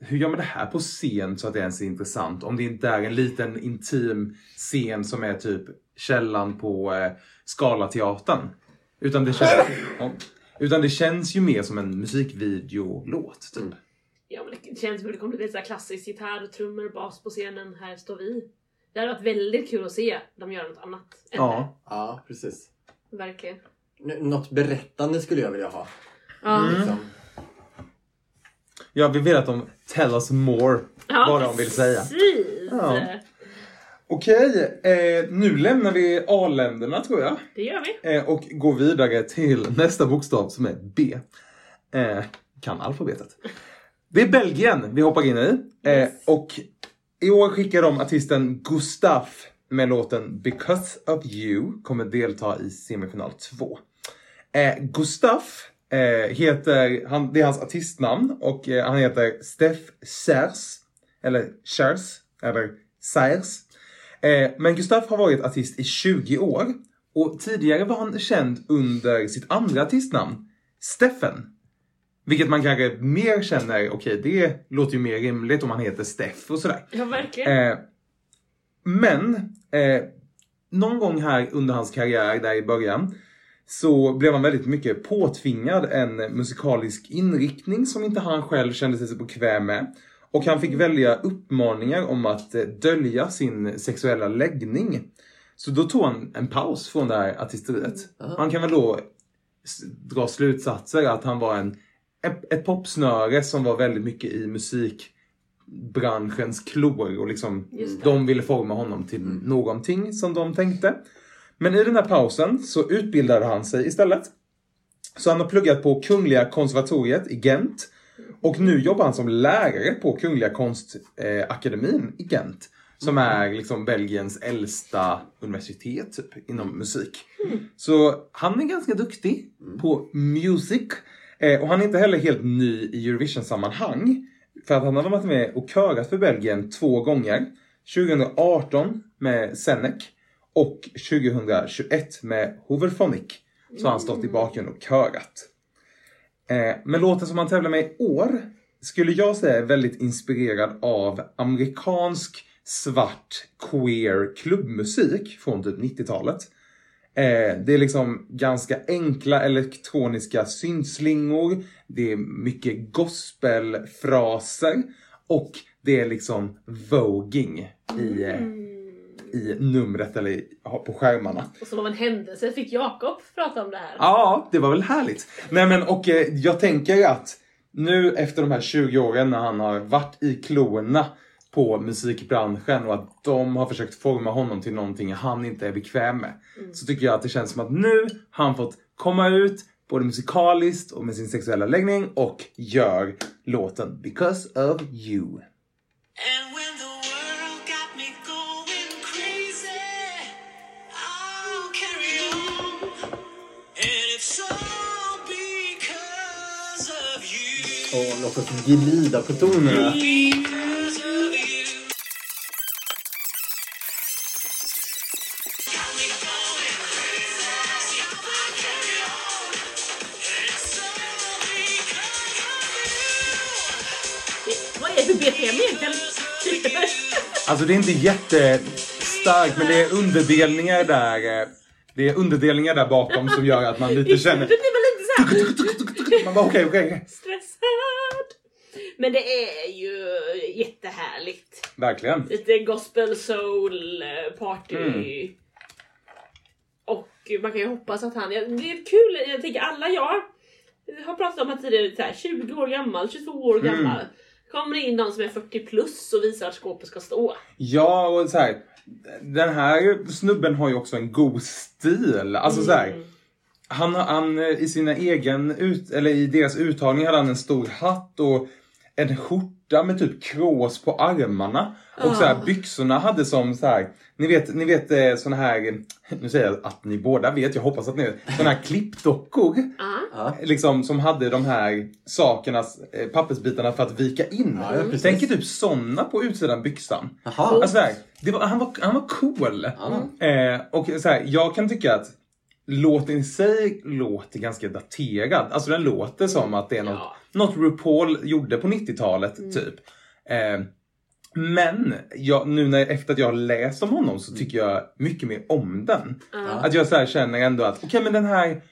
Speaker 1: hur gör man det här på scen så att det ens är intressant? Om det inte är en liten intim scen som är typ källan på eh, Scalateatern. Utan det, känns, ja, utan det känns ju mer som en musikvideolåt. Typ.
Speaker 3: Ja, men det känns som det kommer bli lite klassiskt gitarr, trummor, bas på scenen. Här står vi. Det hade varit väldigt kul att se dem göra något annat. än
Speaker 1: Ja.
Speaker 2: Ja, precis.
Speaker 3: Verkligen.
Speaker 2: N- något berättande skulle jag vilja ha.
Speaker 3: Ja.
Speaker 2: Liksom.
Speaker 1: ja, vi vill att de tell us more.
Speaker 3: Ja,
Speaker 1: vad de vill säga.
Speaker 3: Precis.
Speaker 1: Ja. Okej, eh, nu lämnar vi A-länderna tror jag.
Speaker 3: Det gör vi.
Speaker 1: Eh, och går vidare till nästa bokstav som är B. Eh, kan alfabetet. Det är Belgien vi hoppar in i. Eh,
Speaker 3: Yes.
Speaker 1: och i år skickar de artisten Gustaf med låten Because of You kommer delta i semifinal 2. Eh, Gustaf eh, heter, han, det är hans artistnamn och eh, han heter Steff Sers. Eller Chers, eller Sers. Eh, men Gustaf har varit artist i 20 år. Och tidigare var han känd under sitt andra artistnamn, Steffen. Vilket man kanske mer känner, okej det låter ju mer rimligt om han heter Steff och sådär.
Speaker 3: Ja, verkligen.
Speaker 1: Eh, men eh, någon gång här under hans karriär där i början så blev han väldigt mycket påtvingad en musikalisk inriktning som inte han själv kände sig så bekväm med. Och han fick välja uppmaningar om att eh, dölja sin sexuella läggning. Så då tog han en paus från det här artisteriet. Man kan väl då dra slutsatser att han var en, ett, ett popsnöre som var väldigt mycket i musikbranschens klor och liksom de ville forma honom till någonting som de tänkte. Men i den här pausen så utbildade han sig istället. Så han har pluggat på Kungliga konservatoriet i Gent. Och nu jobbar han som lärare på Kungliga konstakademin i Gent. Som är liksom Belgiens äldsta universitet typ, inom musik. Så han är ganska duktig på music. Eh, och han är inte heller helt ny i Eurovision-sammanhang. För att han har varit med och körat för Belgien två gånger. 2018 med Senec och 2021 med Hooverphonic. Så har han stått i bakgrunden och körat. Eh, men låten som han tävlar med i år skulle jag säga är väldigt inspirerad av amerikansk svart queer klubbmusik från typ 90-talet. Eh, det är liksom ganska enkla elektroniska syntslingor. Det är mycket gospelfraser. Och det är liksom voging i, eh, i numret eller på skärmarna.
Speaker 3: Och som av en händelse fick Jakob prata om det här.
Speaker 1: Ja, det var väl härligt. Nej men och eh, jag tänker att nu efter de här 20 åren när han har varit i klorna på musikbranschen och att de har försökt forma honom till någonting han inte är bekväm med. Så tycker jag att det känns som att nu har han fått komma ut både musikaliskt och med sin sexuella läggning och gör låten Because of You.
Speaker 5: You.
Speaker 2: Och låt oss glida på tonerna.
Speaker 1: Alltså det är inte jättestarkt men det är underdelningar där. eh, Det är underdelningar där bakom som gör att man lite
Speaker 3: Det
Speaker 1: känner...
Speaker 3: blir man lite såhär
Speaker 1: Man bara okej, okej.
Speaker 3: stressad. Men det är ju jättehärligt.
Speaker 1: Verkligen.
Speaker 3: Lite gospel soul eh, party.
Speaker 1: Mm.
Speaker 3: Och man kan ju hoppas att han, det är kul, jag tänker alla jag har pratat om att tidigare, så här, 20 år gammal, 22 år
Speaker 1: Mm.
Speaker 3: Kommer det in någon som är 40 plus och visar att skåpet ska stå.
Speaker 1: Ja, och så här. Den här snubben har ju också en god stil. Alltså så här. Han, han eh, i sina egen, ut, eller i deras uttagning hade han en stor hatt och en skjorta med typ krås på armarna. Och så här,
Speaker 3: Ah.
Speaker 1: byxorna hade som så här, ni vet, ni vet eh, såna här, nu säger jag att ni båda vet, jag hoppas att ni vet, såna här klippdockor.
Speaker 3: Ja.
Speaker 2: Ja.
Speaker 1: Liksom som hade de här sakerna, eh, pappersbitarna för att vika in.
Speaker 2: Ja, ja, precis.
Speaker 1: Tänk typ såna på utsidan byxan.
Speaker 2: Jaha.
Speaker 1: Alltså, så här, det var, han, var, han var cool.
Speaker 2: Ja.
Speaker 1: Eh, och så här, jag kan tycka att låten i sig låter ganska daterad. Alltså den låter som att det är något,
Speaker 3: Ja.
Speaker 1: något RuPaul gjorde på 90-talet typ. Eh, men jag, nu när, efter att jag har läst om honom så tycker jag mycket mer om den.
Speaker 3: Ja.
Speaker 1: Att jag så här känner ändå att okej men den här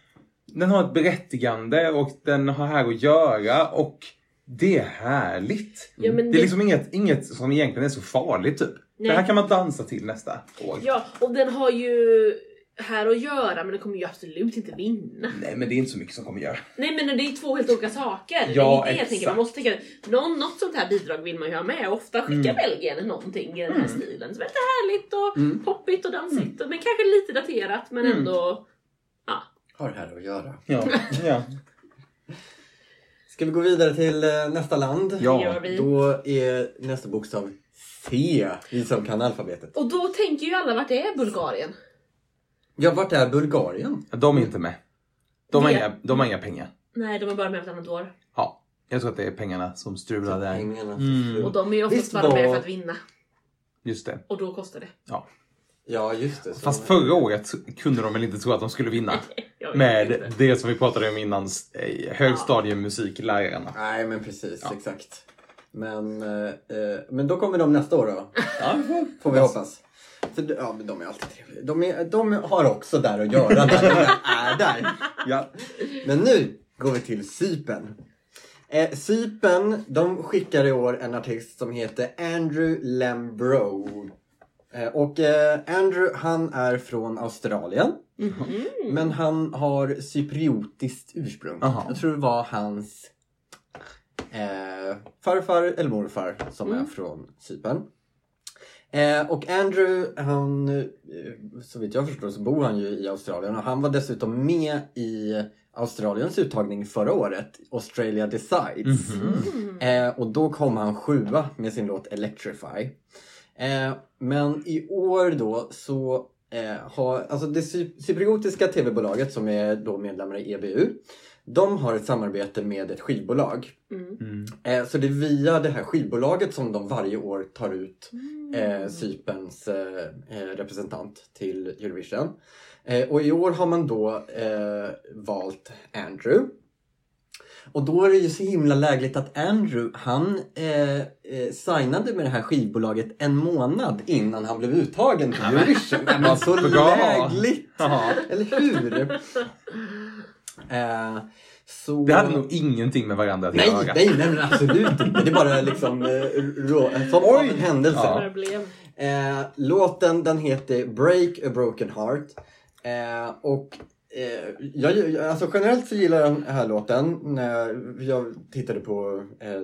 Speaker 1: den har ett berättigande och den har här att göra och det är härligt.
Speaker 3: Ja, men
Speaker 1: det är
Speaker 3: det-
Speaker 1: liksom inget, inget som egentligen är så farligt typ.
Speaker 3: Nej.
Speaker 1: Det här kan man dansa till nästa år.
Speaker 3: Ja, och den har ju här att göra men den kommer ju absolut inte vinna.
Speaker 1: Nej men det är inte så mycket som kommer göra.
Speaker 3: Nej men det är två helt olika saker.
Speaker 1: Ja,
Speaker 3: det är det jag tänker. Man måste tänka, någon, något sånt här bidrag vill man ju ha med. Ofta skickar Belgien någonting i den här stilen. Så väldigt härligt och poppigt och dansigt. Men kanske lite daterat men ändå... Ja.
Speaker 2: Har här att göra.
Speaker 1: Ja. ja.
Speaker 2: Ska vi gå vidare till eh, nästa land?
Speaker 3: Det
Speaker 1: Ja.
Speaker 2: Då är nästa bokstav C, vi som kan alfabetet.
Speaker 3: Och då tänker ju alla vart det är Bulgarien.
Speaker 2: Ja, vart är Bulgarien?
Speaker 1: De är inte med. De har,
Speaker 3: Det-
Speaker 1: inga, de har inga pengar.
Speaker 3: Nej, de är bara med ett annat år.
Speaker 1: Ja. Jag tror att det är pengarna som strular där.
Speaker 2: Pengarna.
Speaker 1: Mm.
Speaker 3: Och de är ju oftast
Speaker 2: Visst
Speaker 3: bara med
Speaker 2: var-
Speaker 3: för att vinna.
Speaker 1: Just det.
Speaker 3: Och då kostar det.
Speaker 1: Ja.
Speaker 2: Ja, just det. Så
Speaker 1: Fast förra året kunde de väl inte tro att de skulle vinna.
Speaker 3: Jag vet
Speaker 1: Med
Speaker 3: inte.
Speaker 1: det som vi pratade om innan, eh, högstadiemusiklärarna.
Speaker 2: Nej, men precis. Exakt. Men, eh, eh, men då kommer de nästa år då.
Speaker 1: Ja,
Speaker 2: Får vi hoppas. För, ja, men de är alltid trevliga. De, är, de har också där att göra där de är där.
Speaker 1: ja.
Speaker 2: Men nu går vi till Sypen. Eh, Sypen, de skickar i år en artist som heter Andrew Lambro. Eh, och eh, Andrew, han är från Australien. Men han har cypriotiskt ursprung.
Speaker 1: Aha.
Speaker 2: Jag tror det var hans eh, farfar eller morfar som är från Cypern. Eh, och Andrew, han, eh, så vitt jag förstår så bor han ju i Australien och han var dessutom med i Australiens uttagning förra året, Australia Decides. Eh, och då kom han sjua med sin låt Electrify. Eh, men i år då så eh, har, alltså det cy- cypriotiska tv-bolaget som är då medlemmar i EBU, de har ett samarbete med ett skivbolag.
Speaker 3: Mm.
Speaker 2: Eh, så det är via det här skivbolaget som de varje år tar ut eh, Cyperns eh, eh, representant till Eurovision. Och i år har man då eh, valt Andrew. Och då är det ju så himla lägligt att Andrew, han eh, eh, signade med det här skivbolaget en månad innan han blev uttagen till Eurovision. Men så
Speaker 1: Bra.
Speaker 2: lägligt!
Speaker 1: Ja.
Speaker 2: Eller hur? Eh, så...
Speaker 1: Det hade nog ingenting med varandra att
Speaker 2: Nej,
Speaker 1: göra.
Speaker 2: nej, nej men absolut inte. Det är bara liksom eh, rå, som av en händelse.
Speaker 1: Ja.
Speaker 2: Eh, låten den heter Break a broken heart. Eh, och eh, jag, jag- alltså generellt så gillar jag den här låten. När jag tittade på eh,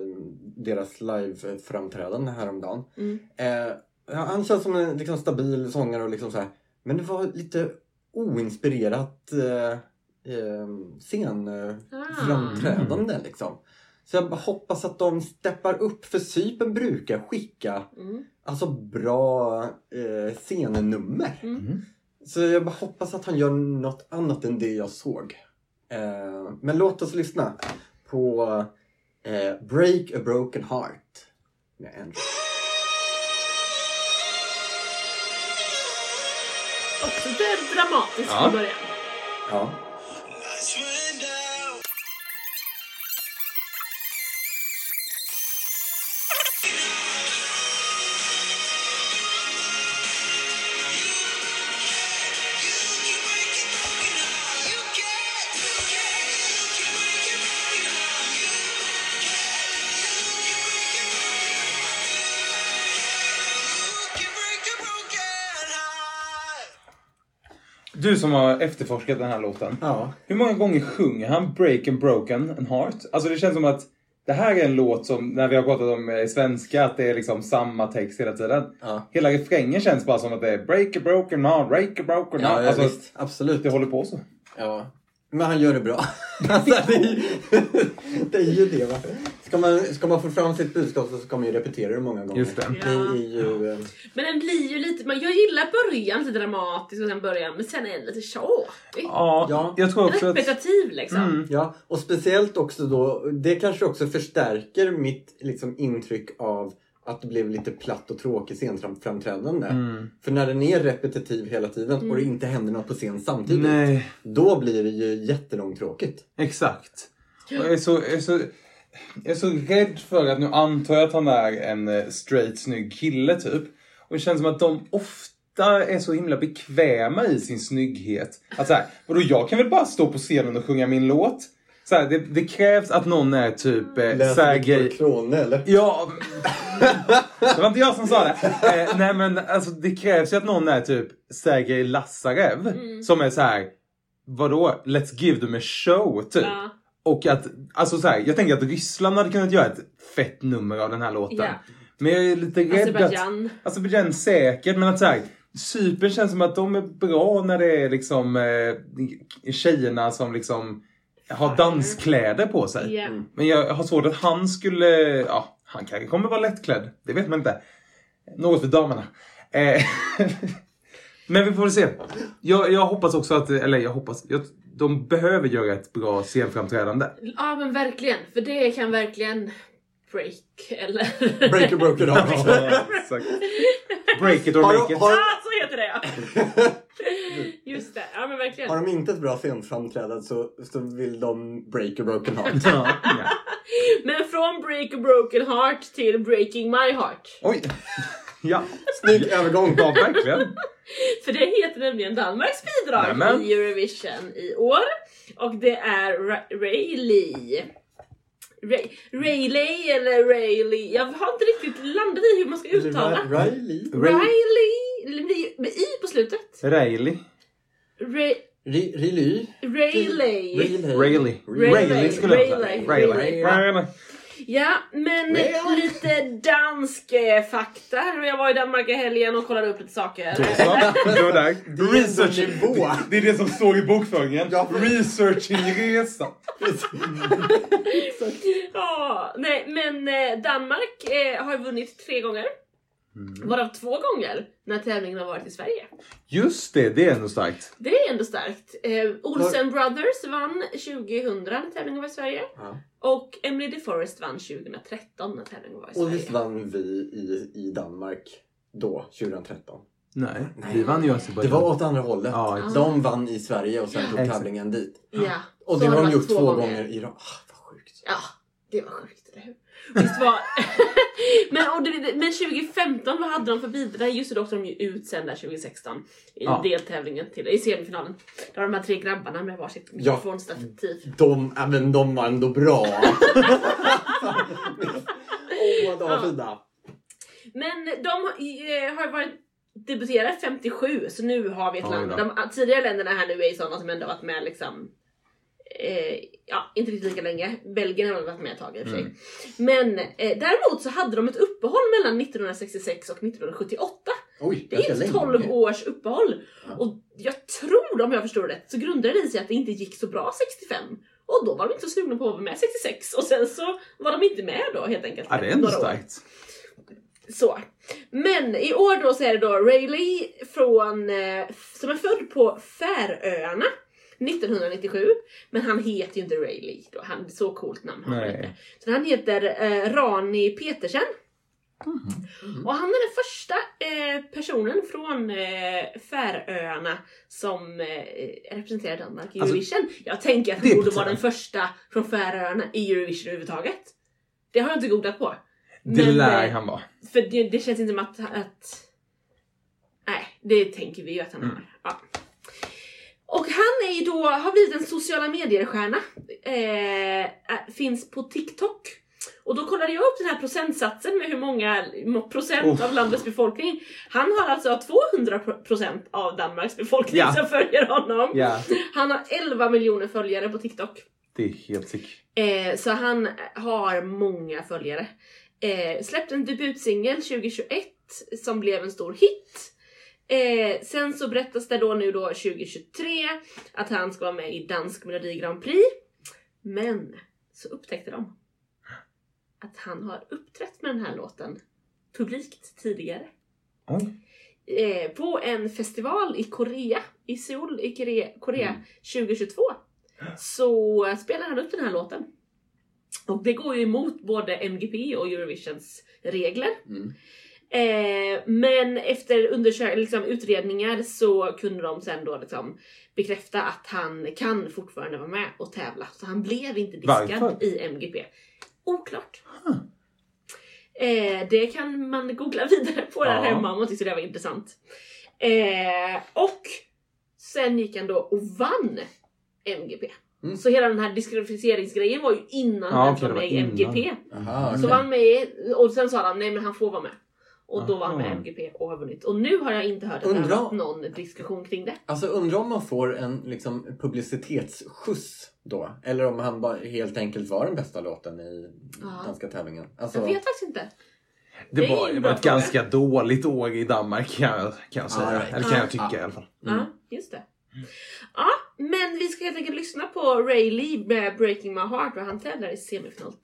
Speaker 2: deras live-framträdande häromdagen.
Speaker 3: Mm.
Speaker 2: Eh, han känns som en liksom, stabil sångare och liksom så här. Men det var lite oinspirerat eh, eh, scenframträdande liksom. Så jag hoppas att de steppar upp för Cypern brukar skicka
Speaker 3: Mm.
Speaker 2: alltså bra eh, scennummer.
Speaker 3: Mm.
Speaker 2: Så jag bara hoppas att han gör något annat än det jag såg. Eh, men låt oss lyssna på eh, Break a broken heart med Andrew.
Speaker 3: Också dramatiskt
Speaker 1: Ja.
Speaker 3: i början.
Speaker 2: Ja.
Speaker 1: Du som har efterforskat den här låten.
Speaker 2: Ja.
Speaker 1: Hur många gånger sjunger han Break and Broken and Heart? Alltså det känns som att det här är en låt som, när vi har pratat om eh, svenska, att det är liksom samma text hela tiden.
Speaker 2: Ja.
Speaker 1: Hela refrängen känns bara som att det är Break a broken heart, break a broken
Speaker 2: Ja,
Speaker 1: heart.
Speaker 2: ja
Speaker 1: alltså,
Speaker 2: visst. Absolut.
Speaker 1: det håller på så.
Speaker 2: Ja. Men han gör det bra. alltså, det, är ju, det är ju det va. Ska man, ska man få fram sitt budskap så ska man ju repetera det många gånger.
Speaker 1: Just det.
Speaker 2: Det är ju... eh,
Speaker 3: Men den blir ju lite, men jag gillar början lite dramatisk och sen början, men sen är den lite tjatig.
Speaker 1: Ja,
Speaker 2: Ja.
Speaker 1: jag tror också att...
Speaker 3: Repetitiv liksom.
Speaker 1: Mm.
Speaker 2: Ja, och speciellt också då, det kanske också förstärker mitt liksom, intryck av att det blev lite platt och tråkigt scenframträdande.
Speaker 1: Mm.
Speaker 2: För när den är repetitiv hela tiden och det inte händer något på scen samtidigt.
Speaker 1: Nej,
Speaker 2: Då blir det ju jättelångtråkigt.
Speaker 1: exakt. Och jag, är så, jag, är så, jag är så rädd för att nu antar jag att han är en eh, straight snygg kille typ. Och det känns som att de ofta är så himla bekväma i sin snygghet. Att så här, vadå jag kan väl bara stå på scenen och sjunga min låt? Så här, det, det krävs att någon är typ eh, Sergej...
Speaker 2: Krone eller?
Speaker 1: Ja, det var inte jag som sa det. Eh, nej men alltså det krävs ju att någon är typ Sergej Lazarev. Som är så här. Vadå? Let's give them a show typ.
Speaker 3: Ja.
Speaker 1: Och att, alltså så här, jag tänker att Ryssland hade kunnat göra ett fett nummer av den här låten.
Speaker 3: Ja.
Speaker 1: Men jag är lite rädd att...
Speaker 3: Azerbaijan.
Speaker 1: Azerbaijan säkert, men att så här, Cypern känns som att de är bra när det är liksom eh, tjejerna som liksom har danskläder på sig.
Speaker 3: Ja.
Speaker 1: Men jag har svårt att han skulle, ja, han kanske kommer vara lättklädd. Det vet man inte. Något för damerna. Eh, Men vi får väl se. Jag, jag hoppas också att, eller jag hoppas, jag, de behöver göra ett bra scenframträdande.
Speaker 3: Ja men verkligen, för det kan verkligen break eller...
Speaker 2: Break a broken heart.
Speaker 1: Exakt. Break it or
Speaker 2: Har,
Speaker 1: make it.
Speaker 2: har,
Speaker 3: Ah, så heter det ja! Just det, ja men verkligen.
Speaker 2: har de inte ett bra scenframträdande så, så vill de break a broken heart.
Speaker 1: Ja, ja.
Speaker 3: Men från break a broken heart till breaking my heart.
Speaker 1: Oj. Ja,
Speaker 2: Snygg övergång.
Speaker 1: ja verkligen.
Speaker 3: För det heter nämligen Danmarks bidrag
Speaker 1: Nämen.
Speaker 3: i Eurovision i år. Och det är Ra- Rayleigh. Ray, Rayleigh eller Rayleigh. Jag har inte riktigt landat i hur man ska uttala.
Speaker 2: Riley.
Speaker 3: eller med- i på slutet.
Speaker 1: Rayleigh.
Speaker 3: Ray. Rayleigh.
Speaker 1: Rayleigh.
Speaker 3: Rayleigh.
Speaker 1: Rayleigh skulle jag säga.
Speaker 3: Rayleigh. Ja, men
Speaker 2: Rayleigh.
Speaker 3: lite dansk fakta. Jag var i Danmark i helgen och kollade upp lite saker.
Speaker 1: Så, det var där.
Speaker 2: Det är
Speaker 1: Research.
Speaker 2: ändå nivå.
Speaker 1: Det är det som står i bokföringen.
Speaker 2: Ja.
Speaker 1: Researching resa.
Speaker 3: Ja, nej men eh, Danmark eh, har vunnit tre gånger. Varav två gånger när tävlingen har varit i Sverige.
Speaker 1: Just det, det är ändå starkt.
Speaker 3: Det är ändå starkt. Eh, Olsen Brothers vann 2000 när tävlingen var i Sverige.
Speaker 2: Ja.
Speaker 3: Och Emily DeForest vann 2013 när tävlingen var i
Speaker 2: Och
Speaker 3: Sverige.
Speaker 2: visst vann vi i, i Danmark då, 2013?
Speaker 1: Nej, vi vann ju
Speaker 2: Det
Speaker 1: Azerbajdzjan.
Speaker 2: var åt andra hållet.
Speaker 1: Ja, exakt.
Speaker 2: De vann i Sverige och sen tog tävlingen dit.
Speaker 3: Ja.
Speaker 2: Och det har de gjort två gånger i rad. Ah, vad sjukt.
Speaker 3: Ja, det var sjukt, eller hur? Visst var... men, och det, men 2015, vad hade de för bidrag? Just det, då åkte de ju ut sen där 2016 i
Speaker 1: Ja.
Speaker 3: deltävlingen, till, i semifinalen. Där var de här tre grabbarna med varsitt
Speaker 2: Ja.
Speaker 3: mikrofonstativ.
Speaker 2: De, men de var ändå bra. Åh, vad de var
Speaker 3: Ja.
Speaker 2: fina.
Speaker 3: Men de eh, har varit debuterat 57, så nu har vi ett land.
Speaker 1: då.
Speaker 3: De tidigare länderna här nu är sådana som ändå varit med liksom Eh, ja, inte riktigt lika länge. Belgien har väl varit med ett tag i och för sig.
Speaker 1: Mm.
Speaker 3: Men eh, däremot så hade de ett uppehåll mellan 1966 och 1978.
Speaker 2: Oj,
Speaker 3: Det är
Speaker 2: ganska
Speaker 3: ett
Speaker 2: länge.
Speaker 3: 12 års uppehåll.
Speaker 2: Ja.
Speaker 3: Och jag tror, om jag förstår rätt, så grundade det sig att det inte gick så bra 65. Och då var de inte så sugna på att vara med 66 och sen så var de inte med då helt enkelt.
Speaker 1: Ja, det är ändå starkt.
Speaker 3: Så. Men i år då så är det då Rayleigh från, eh, som är född på Färöarna 1997. Men han heter ju inte Rayleigh då, han, så coolt namn har han inte. Så han heter eh, Rani Petersen.
Speaker 2: Mm.
Speaker 3: Och han är den första eh, personen från eh, Färöarna som eh, representerar Danmark i
Speaker 1: Alltså,
Speaker 3: Eurovision. Jag tänker att han
Speaker 1: är
Speaker 3: borde vara den första från Färöarna i Eurovision överhuvudtaget. Det har jag inte googlat på.
Speaker 1: Det
Speaker 3: Men,
Speaker 1: lär
Speaker 3: eh,
Speaker 1: han vara.
Speaker 3: För det, det känns inte som att, att... Nej, det tänker vi ju att han
Speaker 1: Mm.
Speaker 3: har. Ja. Och han är ju då, har blivit en sociala medier-stjärna. Eh, finns på TikTok. Och då kollade jag upp den här procentsatsen med hur många procent
Speaker 1: Oh.
Speaker 3: av landets befolkning. Han har alltså 200 procent av Danmarks befolkning
Speaker 1: Ja.
Speaker 3: som följer honom.
Speaker 1: Ja,
Speaker 3: Han har 11 miljoner följare på TikTok.
Speaker 1: det är helt sick.
Speaker 3: Eh, så han har många följare. Eh, släppte en debutsingel 2021 som blev en stor hit. Eh, sen så berättas det då nu då 2023 att han ska vara med i Dansk Melodi Grand Prix. Men så upptäckte de att han har uppträtt med den här låten publikt tidigare.
Speaker 1: Oj.
Speaker 3: Eh, på en festival i Korea, i Seoul i Korea, Korea
Speaker 1: Mm.
Speaker 3: 2022 så spelar han upp den här låten. Och det går ju emot både MGP och Eurovisions regler.
Speaker 2: Mm.
Speaker 3: Eh, men efter undersök- liksom, utredningar så kunde de sen då liksom bekräfta att han kan fortfarande vara med och tävla. Så han blev inte diskad
Speaker 1: Varför?
Speaker 3: i MGP. Oklart.
Speaker 1: Huh.
Speaker 3: Eh, det kan man googla vidare på där
Speaker 1: Ja.
Speaker 3: hemma om man tyckte det var intressant. Eh, och sen gick han då och vann MGP.
Speaker 2: Mm.
Speaker 3: Så hela den här diskvalificeringsgrejen var ju innan
Speaker 1: Ja,
Speaker 3: han var med i. MGP.
Speaker 2: Aha,
Speaker 3: Så
Speaker 2: okej.
Speaker 3: var han med och sen sa han nej men han får vara med. Och då var han med
Speaker 1: Aha.
Speaker 3: MGP och har vunnit. Och nu har jag inte hört att det
Speaker 2: Undra-
Speaker 3: har varit någon diskussion kring det.
Speaker 2: Alltså undrar om man får en liksom, publicitetsskjuts då? Eller om han bara helt enkelt var den bästa låten i
Speaker 3: Ja.
Speaker 2: danska tävlingen. Alltså,
Speaker 3: Jag vet faktiskt inte.
Speaker 1: Det,
Speaker 3: Det
Speaker 1: var, det var ett
Speaker 3: fråga.
Speaker 1: ganska dåligt år i Danmark kan jag, kan jag säga.
Speaker 2: Ja, right.
Speaker 1: Eller kan jag
Speaker 3: Ja.
Speaker 1: tycka
Speaker 2: Ja.
Speaker 1: i alla fall.
Speaker 2: Mm.
Speaker 3: Ja, just det. Ja, men vi ska helt enkelt lyssna på Ray Lee med Breaking My Heart och han tävlar i semifinal 2.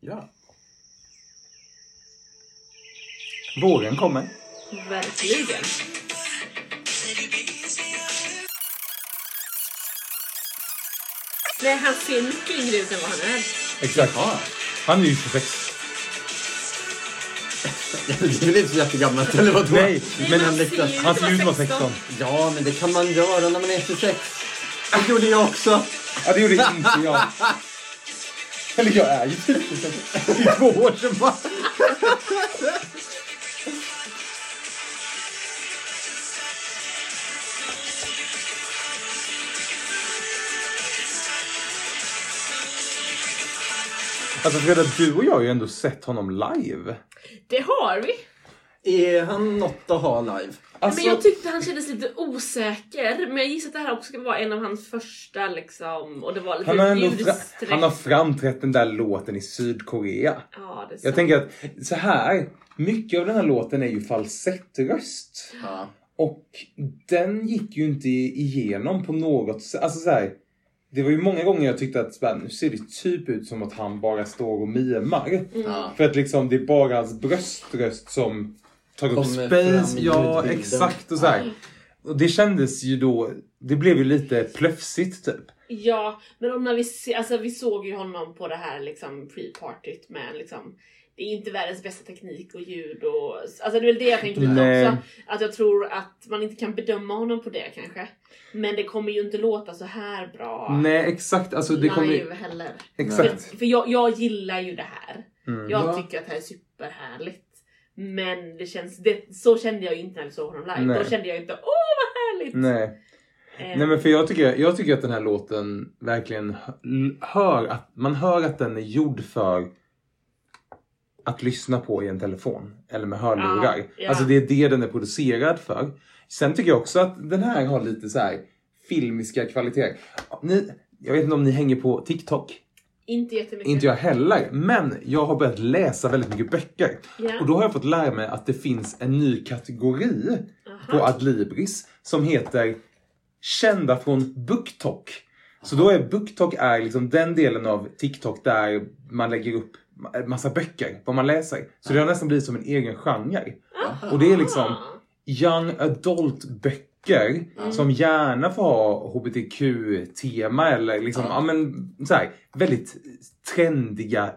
Speaker 2: ja.
Speaker 1: Våren kommer.
Speaker 3: Verkligen. Nej, han ser mycket yngre ut än vad han är.
Speaker 1: Exakt. Han är ju 26.
Speaker 2: Det är väl inte så jättegammalt eller vadå?
Speaker 1: Nej, men
Speaker 3: han ut
Speaker 1: han ser ut vara 16.
Speaker 2: Ja, men det kan man göra när man är 26. Det gjorde jag också.
Speaker 1: Ja, det gjorde inte jag. Eller jag är ju typ 26. Det är två år sedan bara. Alltså Freda, du och jag har ju ändå sett honom live.
Speaker 3: Det har vi.
Speaker 2: Är han något att ha live?
Speaker 1: Alltså,
Speaker 3: Men jag tyckte han kändes lite osäker. Men jag gissar att det här också ska vara en av hans första liksom. Och det var lite
Speaker 1: han, har ändå
Speaker 3: ljudsträck.
Speaker 1: han har framträtt den där låten i Sydkorea.
Speaker 3: Ja, det är.
Speaker 1: Jag tänker att så här, mycket av den här låten är ju falsettröst.
Speaker 2: Ja.
Speaker 1: Och den gick ju inte igenom på något sätt. Alltså så här, det var ju många gånger jag tyckte att här, nu ser det typ ut som att han bara står och mimar.
Speaker 2: Ja.
Speaker 1: För att liksom det är bara hans bröströst som tagit upp
Speaker 2: Kommer
Speaker 1: space. Ja, exakt. Och så här. Och det kändes ju då, det blev ju lite plötsligt typ.
Speaker 3: Ja, men om när vi, se, alltså, vi såg ju honom på det här liksom pre-partyt med liksom det är inte världens bästa teknik och ljud och... Alltså det är väl det jag tänkte lite också. Att jag tror att man inte kan bedöma honom på det kanske. Men det kommer ju inte låta så här bra
Speaker 1: Nej, exakt. Alltså det
Speaker 3: live
Speaker 1: kommer ju...
Speaker 3: heller.
Speaker 1: Exakt.
Speaker 3: För, för jag, jag gillar ju det här.
Speaker 1: Mm.
Speaker 3: Jag
Speaker 2: Ja.
Speaker 3: tycker att det här är superhärligt. Men det känns, det, så kände jag ju inte när vi såg honom live.
Speaker 1: Nej.
Speaker 3: Då kände jag inte åh vad härligt!
Speaker 1: Nej.
Speaker 3: Eh,
Speaker 1: Nej men för jag tycker, jag tycker att den här låten verkligen hö- hör att, man hör att den är gjord för att lyssna på i en telefon. Eller med hörlurar.
Speaker 3: Ja, ja.
Speaker 1: Alltså det är det den är producerad för. Sen tycker jag också att den här har lite så här filmiska kvaliteter. Ni, jag vet inte om ni hänger på TikTok.
Speaker 3: Inte jättemycket.
Speaker 1: Inte jag heller. Men jag har börjat läsa väldigt mycket böcker.
Speaker 3: Ja.
Speaker 1: Och då har jag fått lära mig att det finns en ny kategori på
Speaker 3: Aha.
Speaker 1: Adlibris som heter Kända från BookTok. Så då är BookTok är liksom den delen av TikTok där man lägger upp massa böcker, vad man läser. Så det har nästan blivit som en egen genre. Och det är liksom
Speaker 3: Ah.
Speaker 1: young adult böcker som gärna får ha hbtq-tema eller liksom, ja. men så här, väldigt trendiga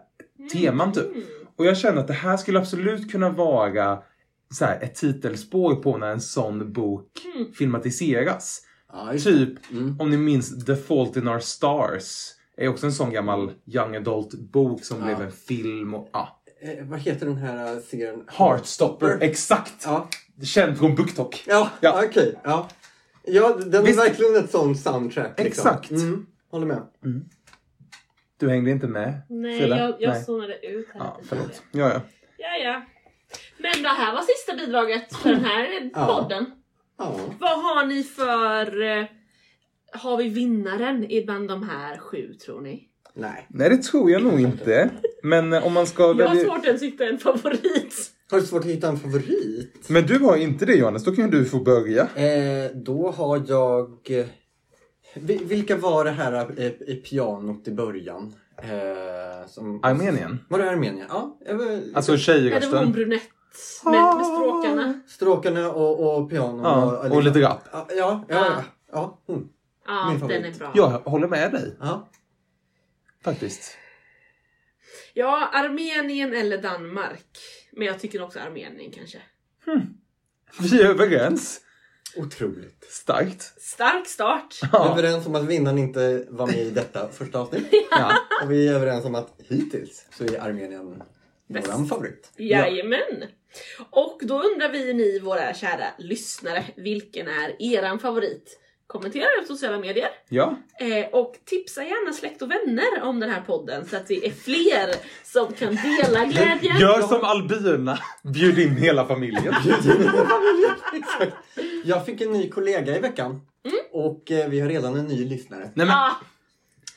Speaker 1: teman typ. Och jag känner att det här skulle absolut kunna vara så här, ett titelspår på när en sån bok filmatiseras.
Speaker 2: Ja, just det.
Speaker 1: Typ,
Speaker 2: Mm.
Speaker 1: om ni minns The Fault in Our Stars. Är också en sån gammal young adult bok som
Speaker 2: Ja.
Speaker 1: blev en film och ja.
Speaker 2: Eh, vad heter den här eh, serien?
Speaker 1: Heartstopper, exakt!
Speaker 2: Ja,
Speaker 1: Känd från BookTok.
Speaker 2: ja,
Speaker 1: Ja.
Speaker 2: okej. Ja. ja, den
Speaker 1: Visst-
Speaker 2: är verkligen ett sånt soundtrack. Liksom.
Speaker 1: Exakt.
Speaker 2: Mm, håller med.
Speaker 1: Du hängde inte med?
Speaker 3: Nej,
Speaker 1: Frida?
Speaker 3: jag, jag
Speaker 1: Nej.
Speaker 3: zonade ut här
Speaker 1: Ja, förlåt. Ja, ja.
Speaker 3: Ja, ja. Men det här var sista bidraget för den här podden.
Speaker 2: Ja.
Speaker 3: Vad har ni för... Har vi vinnaren bland de här sju tror ni?
Speaker 2: Nej.
Speaker 1: Nej, det tror jag nog inte. Men eh, om man ska
Speaker 3: Jag har
Speaker 1: välja...
Speaker 3: svårt att hitta en favorit.
Speaker 2: Har du svårt att hitta en favorit?
Speaker 1: Men du har inte det Johannes, då kan du få börja.
Speaker 2: Eh, då har jag... eh, vi- Vilka var det här eh, pianot i början? Eh, som...
Speaker 1: Armenien.
Speaker 2: Var det Armenien? Ja.
Speaker 1: Alltså
Speaker 3: Ja, det var hon
Speaker 1: tjejrösten.
Speaker 3: brunett med, med stråkarna.
Speaker 2: Stråkarna och, och piano.
Speaker 1: Ja, och lite rap.
Speaker 2: Ja, ja, ja. ja. ja. hon.
Speaker 3: Ja,
Speaker 2: Min favorit.
Speaker 3: den är bra.
Speaker 1: Jag håller med dig
Speaker 2: ja.
Speaker 1: faktiskt.
Speaker 3: Ja, Armenien eller Danmark. Men jag tycker också Armenien kanske.
Speaker 1: Vi är överens.
Speaker 2: Otroligt.
Speaker 1: Starkt.
Speaker 3: Stark start.
Speaker 2: Vi är överens om att vinnaren inte var med i detta första avsnitt.
Speaker 1: ja.
Speaker 2: Och vi är överens om att hittills så är Armenien
Speaker 3: Bäst.
Speaker 2: våran favorit.
Speaker 3: Jajamän! Och då undrar vi ni, våra kära lyssnare, vilken är eran favorit? Kommentera på sociala medier.
Speaker 1: ja.
Speaker 3: Eh, och tipsa gärna släkt och vänner om den här podden så att vi är fler som kan dela glädjen.
Speaker 1: Gör som Albina. Bjud in hela familjen.
Speaker 2: Exakt. Jag fick en ny kollega i veckan. Och eh, vi har redan en ny lyssnare.
Speaker 1: Nej men
Speaker 3: Ah,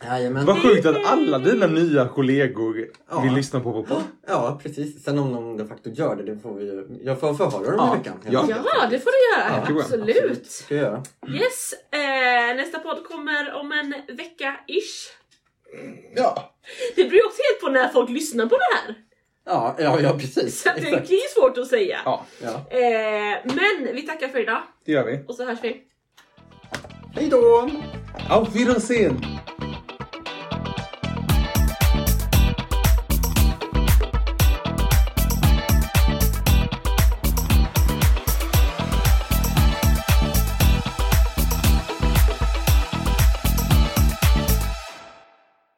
Speaker 2: Jajamän.
Speaker 1: vad sjukt att alla dina nya kollegor
Speaker 2: Ja.
Speaker 1: vill lyssna på vår podd.
Speaker 2: Ja, precis. Sen om de de facto gör det, det får vi ju... Jag får förhöra dem
Speaker 1: Ja.
Speaker 2: i veckan.
Speaker 1: Ja.
Speaker 3: ja, det får du göra.
Speaker 1: Ja, jag.
Speaker 3: Absolut.
Speaker 2: Ska jag göra.
Speaker 3: Yes, eh, nästa podd kommer om en vecka-ish.
Speaker 1: Ja.
Speaker 3: Det beror ju också helt på när folk lyssnar på det här.
Speaker 2: Ja, ja, ja precis.
Speaker 3: Så det är ju svårt att säga.
Speaker 1: Ja,
Speaker 2: Ja.
Speaker 3: Eh, men vi tackar för idag
Speaker 1: det gör vi.
Speaker 3: och så hörs vi.
Speaker 2: Hej då!
Speaker 1: Auf Wiedersehen!